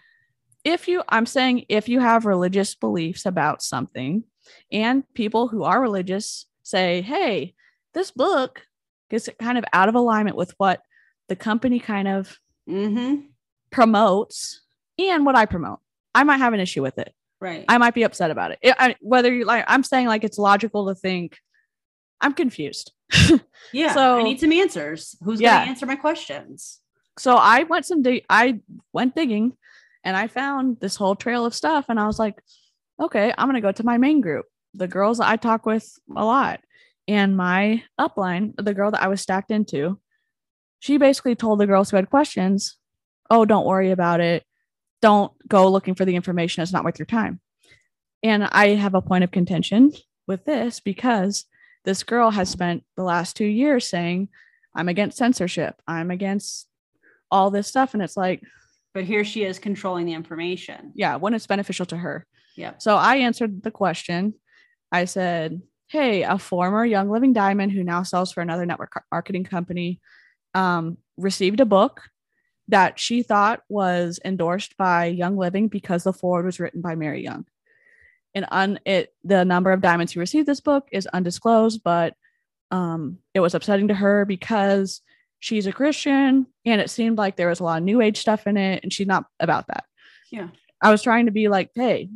if you i'm saying if you have religious beliefs about something and people who are religious say hey this book is kind of out of alignment with what the company kind of Mm-hmm. promotes and what i promote i might have an issue with it Right. i might be upset about it It- I, whether you like i'm saying like it's logical to think i'm confused yeah. so- I need some answers. Who's Yeah. gonna answer my questions? so I went some dig- I went digging and I found this whole trail of stuff and I was like, okay, I'm gonna go to my main group, the girls that I talk with a lot. And my upline, the girl that I was stacked into, she basically told the girls who had questions, oh, don't worry about it. Don't go looking for the information. It's not worth your time. And I have a point of contention with this because this girl has spent the last two years saying, I'm against censorship. I'm against all this stuff. And it's like, But here she is controlling the information. Yeah, when it's beneficial to her. Yeah. So I answered the question. I said, Hey, a former Young Living Diamond who now sells for another network marketing company um, received a book that she thought was endorsed by Young Living because the foreword was written by Mary Young. And un- it the number of diamonds who received this book is undisclosed, but um, it was upsetting to her because she's a Christian and it seemed like there was a lot of new age stuff in it, and she's not about that. Yeah. I was trying to be like, hey,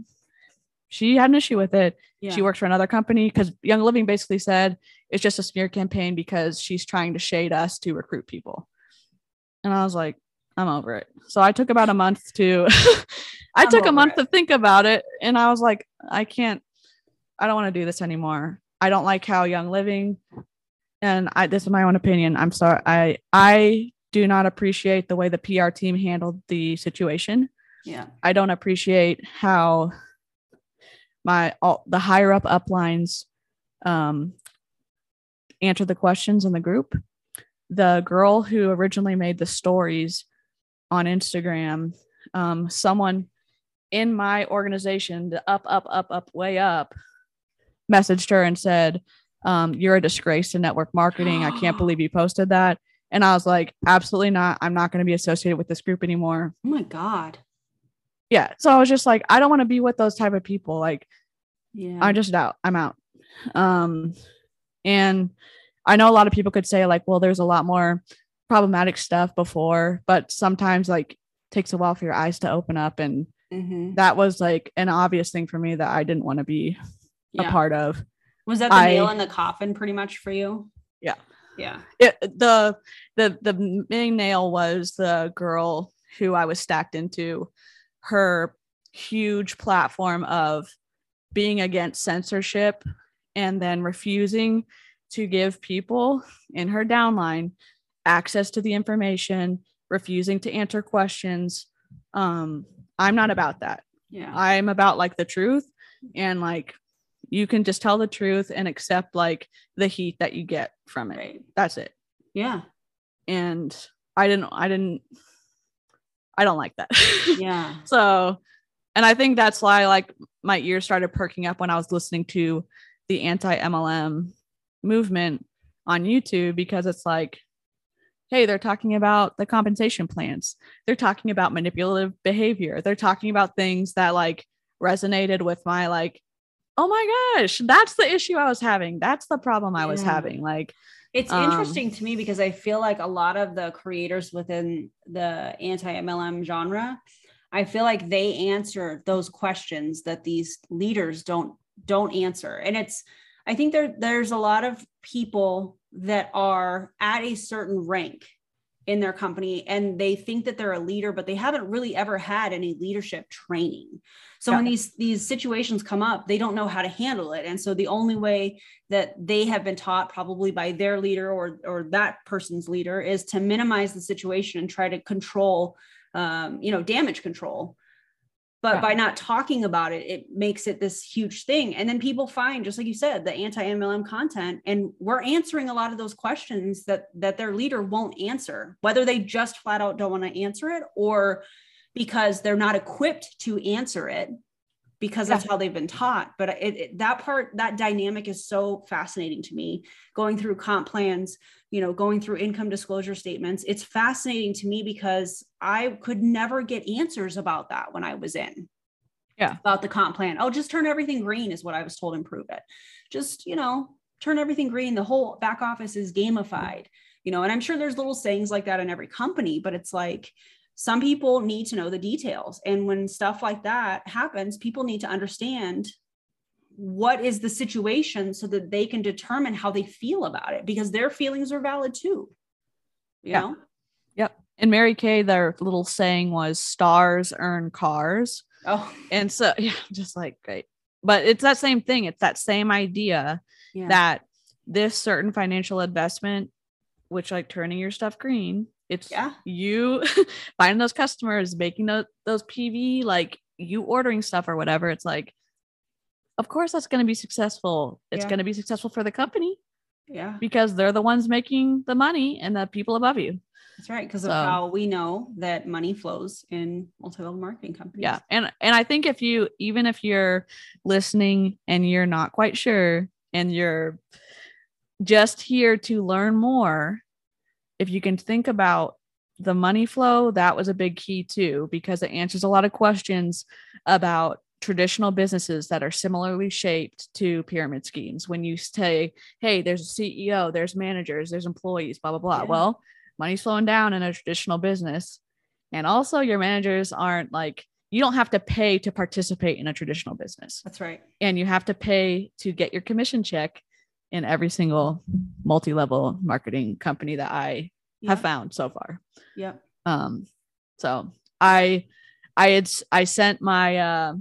she had an issue with it. Yeah. She works for another company because Young Living basically said it's just a smear campaign because she's trying to shade us to recruit people. And I was like, I'm over it. So I took about a month to I I'm took a month it. to think about it and I was like, I can't I don't want to do this anymore. I don't like how Young Living and I this is my own opinion. I'm sorry. I I do not appreciate the way the PR team handled the situation. Yeah. I don't appreciate how my all the higher up uplines um answer the questions in the group. The girl who originally made the stories on Instagram, um, someone in my organization, the up, up, up, up, way up, messaged her and said, um, You're a disgrace to network marketing. I can't believe you posted that. And I was like, Absolutely not. I'm not going to be associated with this group anymore Oh my God. yeah so i was just like i don't want to be with those type of people like Yeah. i'm just out i'm out um and i know a lot of people could say like well there's a lot more problematic stuff before but sometimes like takes a while for your eyes to open up and Mhm. that was like an obvious thing for me that i didn't want to be Yeah. a part of Was that the I- nail in the coffin pretty much for you? Yeah. Yeah. it, the the the main nail was the girl who I was stacked into her huge platform of being against censorship and then refusing to give people in her downline access to the information, refusing to answer questions. Um, I'm not about that. Yeah. I'm about like the truth and like you can just tell the truth and accept like the heat that you get from it. Right. That's it. Yeah. And I didn't I didn't I don't like that. Yeah. so and I think that's why like my ears started perking up when I was listening to the anti-MLM movement on YouTube because it's like hey, they're talking about the compensation plans. They're talking about manipulative behavior. They're talking about things that like resonated with my like oh my gosh, that's the issue I was having. That's the problem I was Yeah. having. Like It's Um, interesting to me because I feel like a lot of the creators within the anti MLM genre, I feel like they answer those questions that these leaders don't don't answer. And it's I think there there's a lot of people that are at a certain rank in their company and they think that they're a leader but they haven't really ever had any leadership training. So when these these situations come up, they don't know how to handle it. And so the only way that they have been taught probably by their leader or or that person's leader is to minimize the situation and try to control um, you know damage control but Yeah. by not talking about it it makes it this huge thing and then people find just like you said the anti-mlm content and we're answering a lot of those questions that that their leader won't answer whether they just flat out don't want to answer it or because they're not equipped to answer it because that's how they've been taught. But it, it- that part, that dynamic is so fascinating to me. Going through comp plans, you know, going through income disclosure statements, it's fascinating to me because I could never get answers about that when I was in. Yeah. About the comp plan. Oh, just turn everything green is what I was told. In Pruvit. Just you know, turn everything green. The whole back office is gamified. You know, and I'm sure there's little sayings like that in every company, but it's like some people need to know the details and when stuff like that happens people need to understand what is the situation so that they can determine how they feel about it because their feelings are valid too you Yeah. know And Mary Kay, their little saying was stars earn cars. oh And so yeah, just like great. But it's that same thing. It's that same idea yeah that this certain financial investment, which like turning your stuff green, it's yeah you finding those customers, making those those PV, like you ordering stuff or whatever. It's like, of course that's gonna be successful. It's Yeah. gonna be successful for the company yeah because they're the ones making the money and the people above you. That's right, because of how we know that money flows in multi-level marketing companies. Yeah. And and I think if you even if you're listening and you're not quite sure and you're just here to learn more, if you can think about the money flow, that was a big key too, because it answers a lot of questions about traditional businesses that are similarly shaped to pyramid schemes. When you say, hey, there's a CEO, there's managers, there's employees, blah, blah, blah. Yeah. Well, money's slowing down in a traditional business. And also, your managers aren't like, you don't have to pay to participate in a traditional business That's right. and you have to pay to get your commission check in every single multi-level marketing company that I have found so far. Yep. Um, so I, I had I sent my uh,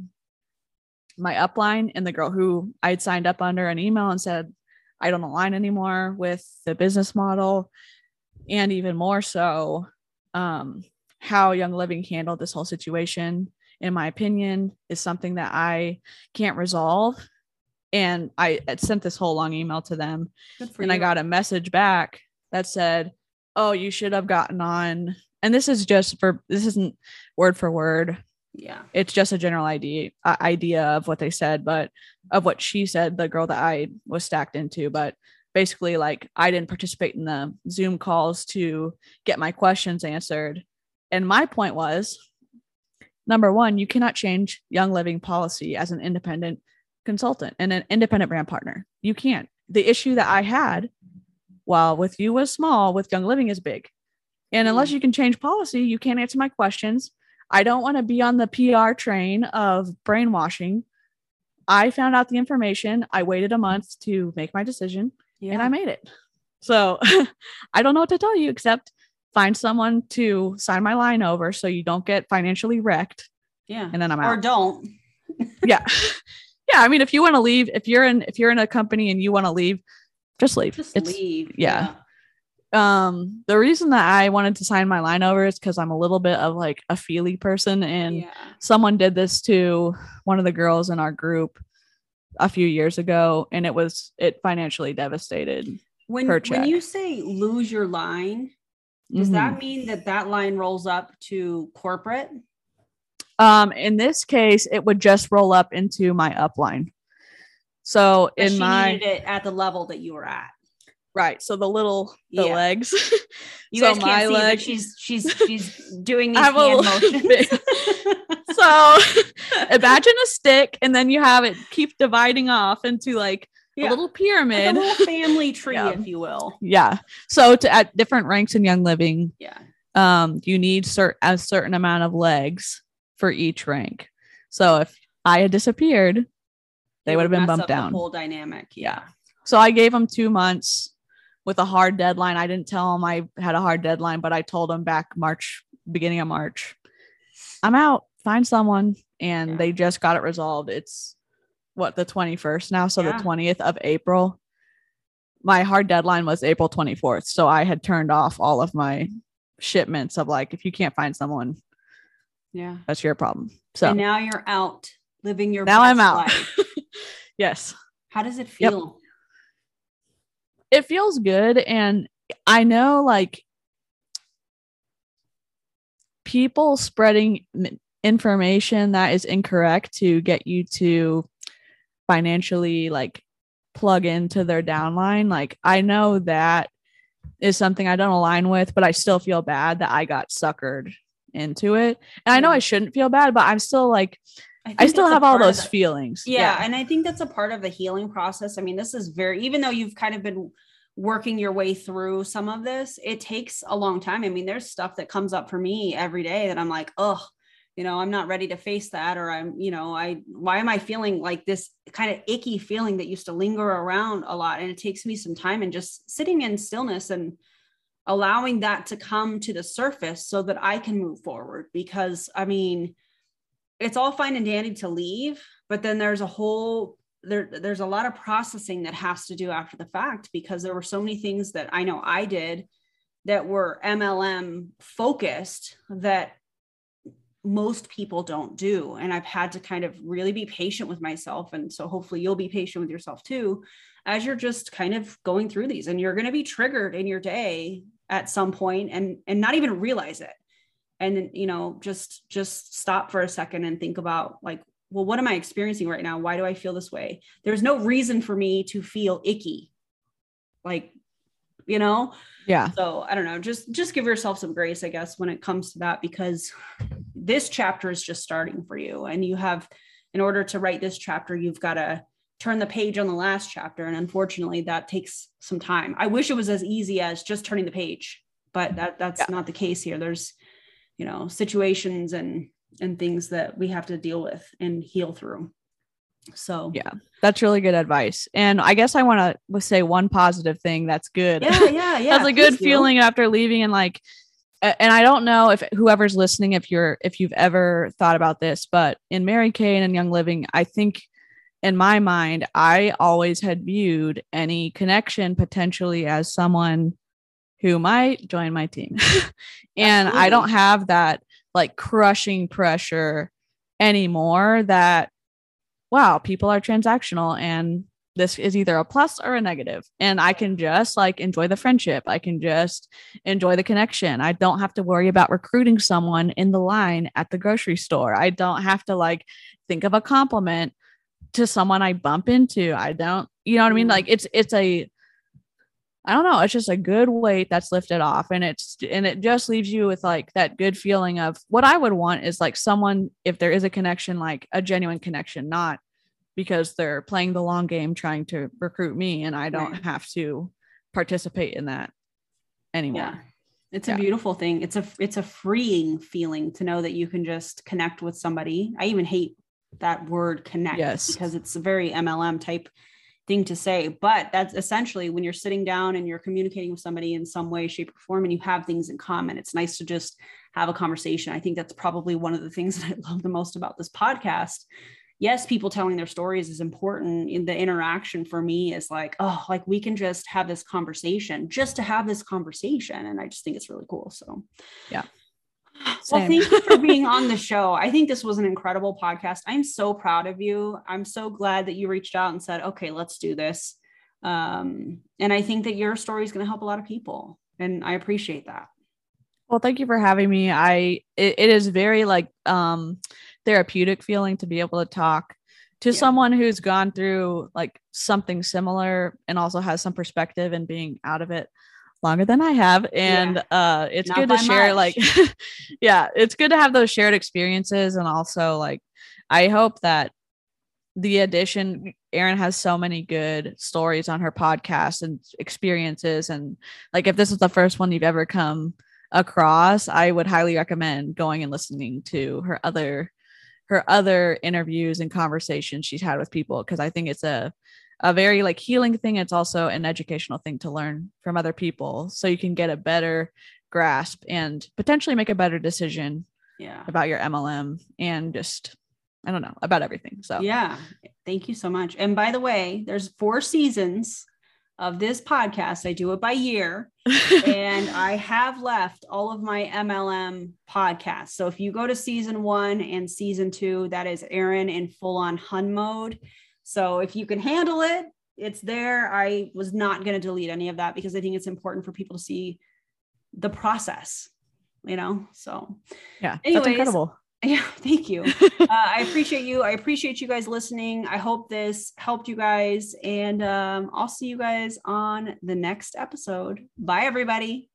my upline and the girl who I had signed up under an email and said I don't align anymore with the business model, and even more so, um, how Young Living handled this whole situation, in my opinion, is something that I can't resolve. And I had sent this whole long email to them Good for and you. I got a message back that said, "Oh, you should have gotten on." And this is just for this isn't word for word. yeah. It's just a general idea uh, idea of what they said, but of what she said, the girl that I was stacked into. But basically, like I didn't participate in the Zoom calls to get my questions answered. And my point was, number one, you cannot change Young Living policy as an independent consultant and an independent brand partner. You can't. The issue that I had while with you was small, with Young Living is big. And unless you can change policy, you can't answer my questions. I don't want to be on the PR train of brainwashing. I found out the information. I waited a month to make my decision Yeah. and I made it. So I don't know what to tell you except find someone to sign my line over so you don't get financially wrecked yeah. and then I'm out. Or don't. yeah. Yeah, I mean if you want to leave, if you're in if you're in a company and you want to leave, just leave. Just It's- leave. yeah. Um the reason that I wanted to sign my line over is cuz I'm a little bit of like a feely person and Yeah. someone did this to one of the girls in our group a few years ago and it was it financially devastated When when you say lose your line, does Mhm. that mean that that line rolls up to corporate? Um in this case it would just roll up into my upline so But in she my needed it at the level that you were at. right so the little the Yeah. legs You So guys my can't see, but she's she's she's doing these a hand motions. so imagine a stick and then you have it keep dividing off into like Yeah, a little like a pyramid little family tree, Yeah. if you will. yeah so to at different ranks in young living Yeah. um you need cert- a certain amount of legs for each rank. So if i had disappeared they would have been bumped down. whole dynamic. Yeah. so i gave them two months with a hard deadline. I didn't tell them i had a hard deadline but i told them back march beginning of march i'm out. Find someone. And Yeah. they just got it resolved. It's what the 21st now? So Yeah. the 20th of april. My hard deadline was april 24th so i had turned off all of my shipments of like if you can't find someone Yeah. that's your problem so and now you're out living your now i'm out yes How does it Yep. feel? it feels good and i know like people spreading information that is incorrect to get you to financially like plug into their downline like i know that is something i don't align with but i still feel bad that i got suckered into it. And i know i shouldn't feel bad but i'm still like think i still have all those the- feelings. Yeah, and i think that's a part of the healing process. I mean this is very even though you've kind of been working your way through some of this it takes a long time. I mean there's stuff that comes up for me every day that i'm like oh you know i'm not ready to face that or i'm you know i why am i feeling like this kind of icky feeling that used to linger around a lot? And it takes me some time and just sitting in stillness and allowing that to come to the surface so that i can move forward because i mean it's all fine and dandy to leave but then there's a whole there there's a lot of processing that has to do after the fact because there were so many things that I know I did that were MLM focused that most people don't do. And I've had to kind of really be patient with myself. And so hopefully you'll be patient with yourself too as you're just kind of going through these and you're going to be triggered in your day at some point and and not even realize it. And you know just just stop for a second and think about like well what am i experiencing right now? Why do i feel this way? There's no reason for me to feel icky. Like you know? Yeah. So i don't know. Just just give yourself some grace i guess when it comes to that because this chapter is just starting for you. And you have in order to write this chapter you've got to turn the page on the last chapter and unfortunately that takes some time. I wish it was as easy as just turning the page but that that's yeah. not the case here. There's you know situations and and things that we have to deal with and heal through. So yeah that's really good advice. And i guess i want to say one positive thing that's good. Yeah yeah yeah that's a good feeling after leaving and like and i don't know if whoever's listening if you're if you've ever thought about this but in mary kay and young living i think in my mind i always had viewed any connection potentially as someone who might join my team. and Absolutely. I don't have that like crushing pressure anymore that, wow, people are transactional and this is either a plus or a negative and i can just like enjoy the friendship i can just enjoy the connection i don't have to worry about recruiting someone in the line at the grocery store i don't have to like think of a compliment to someone i bump into i don't you know what i mean mm. like it's it's a I don't know, it's just a good weight that's lifted off and it's and it just leaves you with like that good feeling of what I would want is like someone if there is a connection like a genuine connection, not because they're playing the long game trying to recruit me and I don't right. have to participate in that anymore. Yeah. It's yeah. a beautiful thing. It's a it's a freeing feeling to know that you can just connect with somebody. I even hate that word connect yes. because it's a very MLM type thing to say. But that's essentially when you're sitting down and you're communicating with somebody in some way shape or form and you have things in common it's nice to just have a conversation. I think that's probably one of the things that i love the most about this podcast. Yes people telling their stories is important. In the interaction for me is like oh like we can just have this conversation just to have this conversation. And i just think it's really cool. So yeah well, thank you for being on the show. I think this was an incredible podcast. I'm so proud of you. I'm so glad that you reached out and said, okay, let's do this. Um, and I think that your story is going to help a lot of people. And I appreciate that. Well, thank you for having me. I it, it is very like um therapeutic feeling to be able to talk to yeah. someone who's gone through like something similar and also has some perspective and being out of it longer than I have. And yeah. uh it's Not good to share much. like yeah, it's good to have those shared experiences and also like I hope that the addition Erin has so many good stories on her podcast and experiences and like if this is the first one you've ever come across, I would highly recommend going and listening to her other her other interviews and conversations she's had with people because I think it's a a very like healing thing. It's also an educational thing to learn from other people so you can get a better grasp and potentially make a better decision yeah. about your MLM and just I don't know about everything. So yeah, thank you so much. And by the way, there's four seasons of this podcast. I do it by year, and I have left all of my MLM podcasts. So if you go to season one and season two, that is Erin in full on Hun mode. So if you can handle it, it's there. I was not going to delete any of that because I think it's important for people to see the process, you know? So, yeah, Anyways, that's incredible. Yeah, thank you. uh, I appreciate you. I appreciate you guys listening. I hope this helped you guys, and um, I'll see you guys on the next episode. Bye, everybody.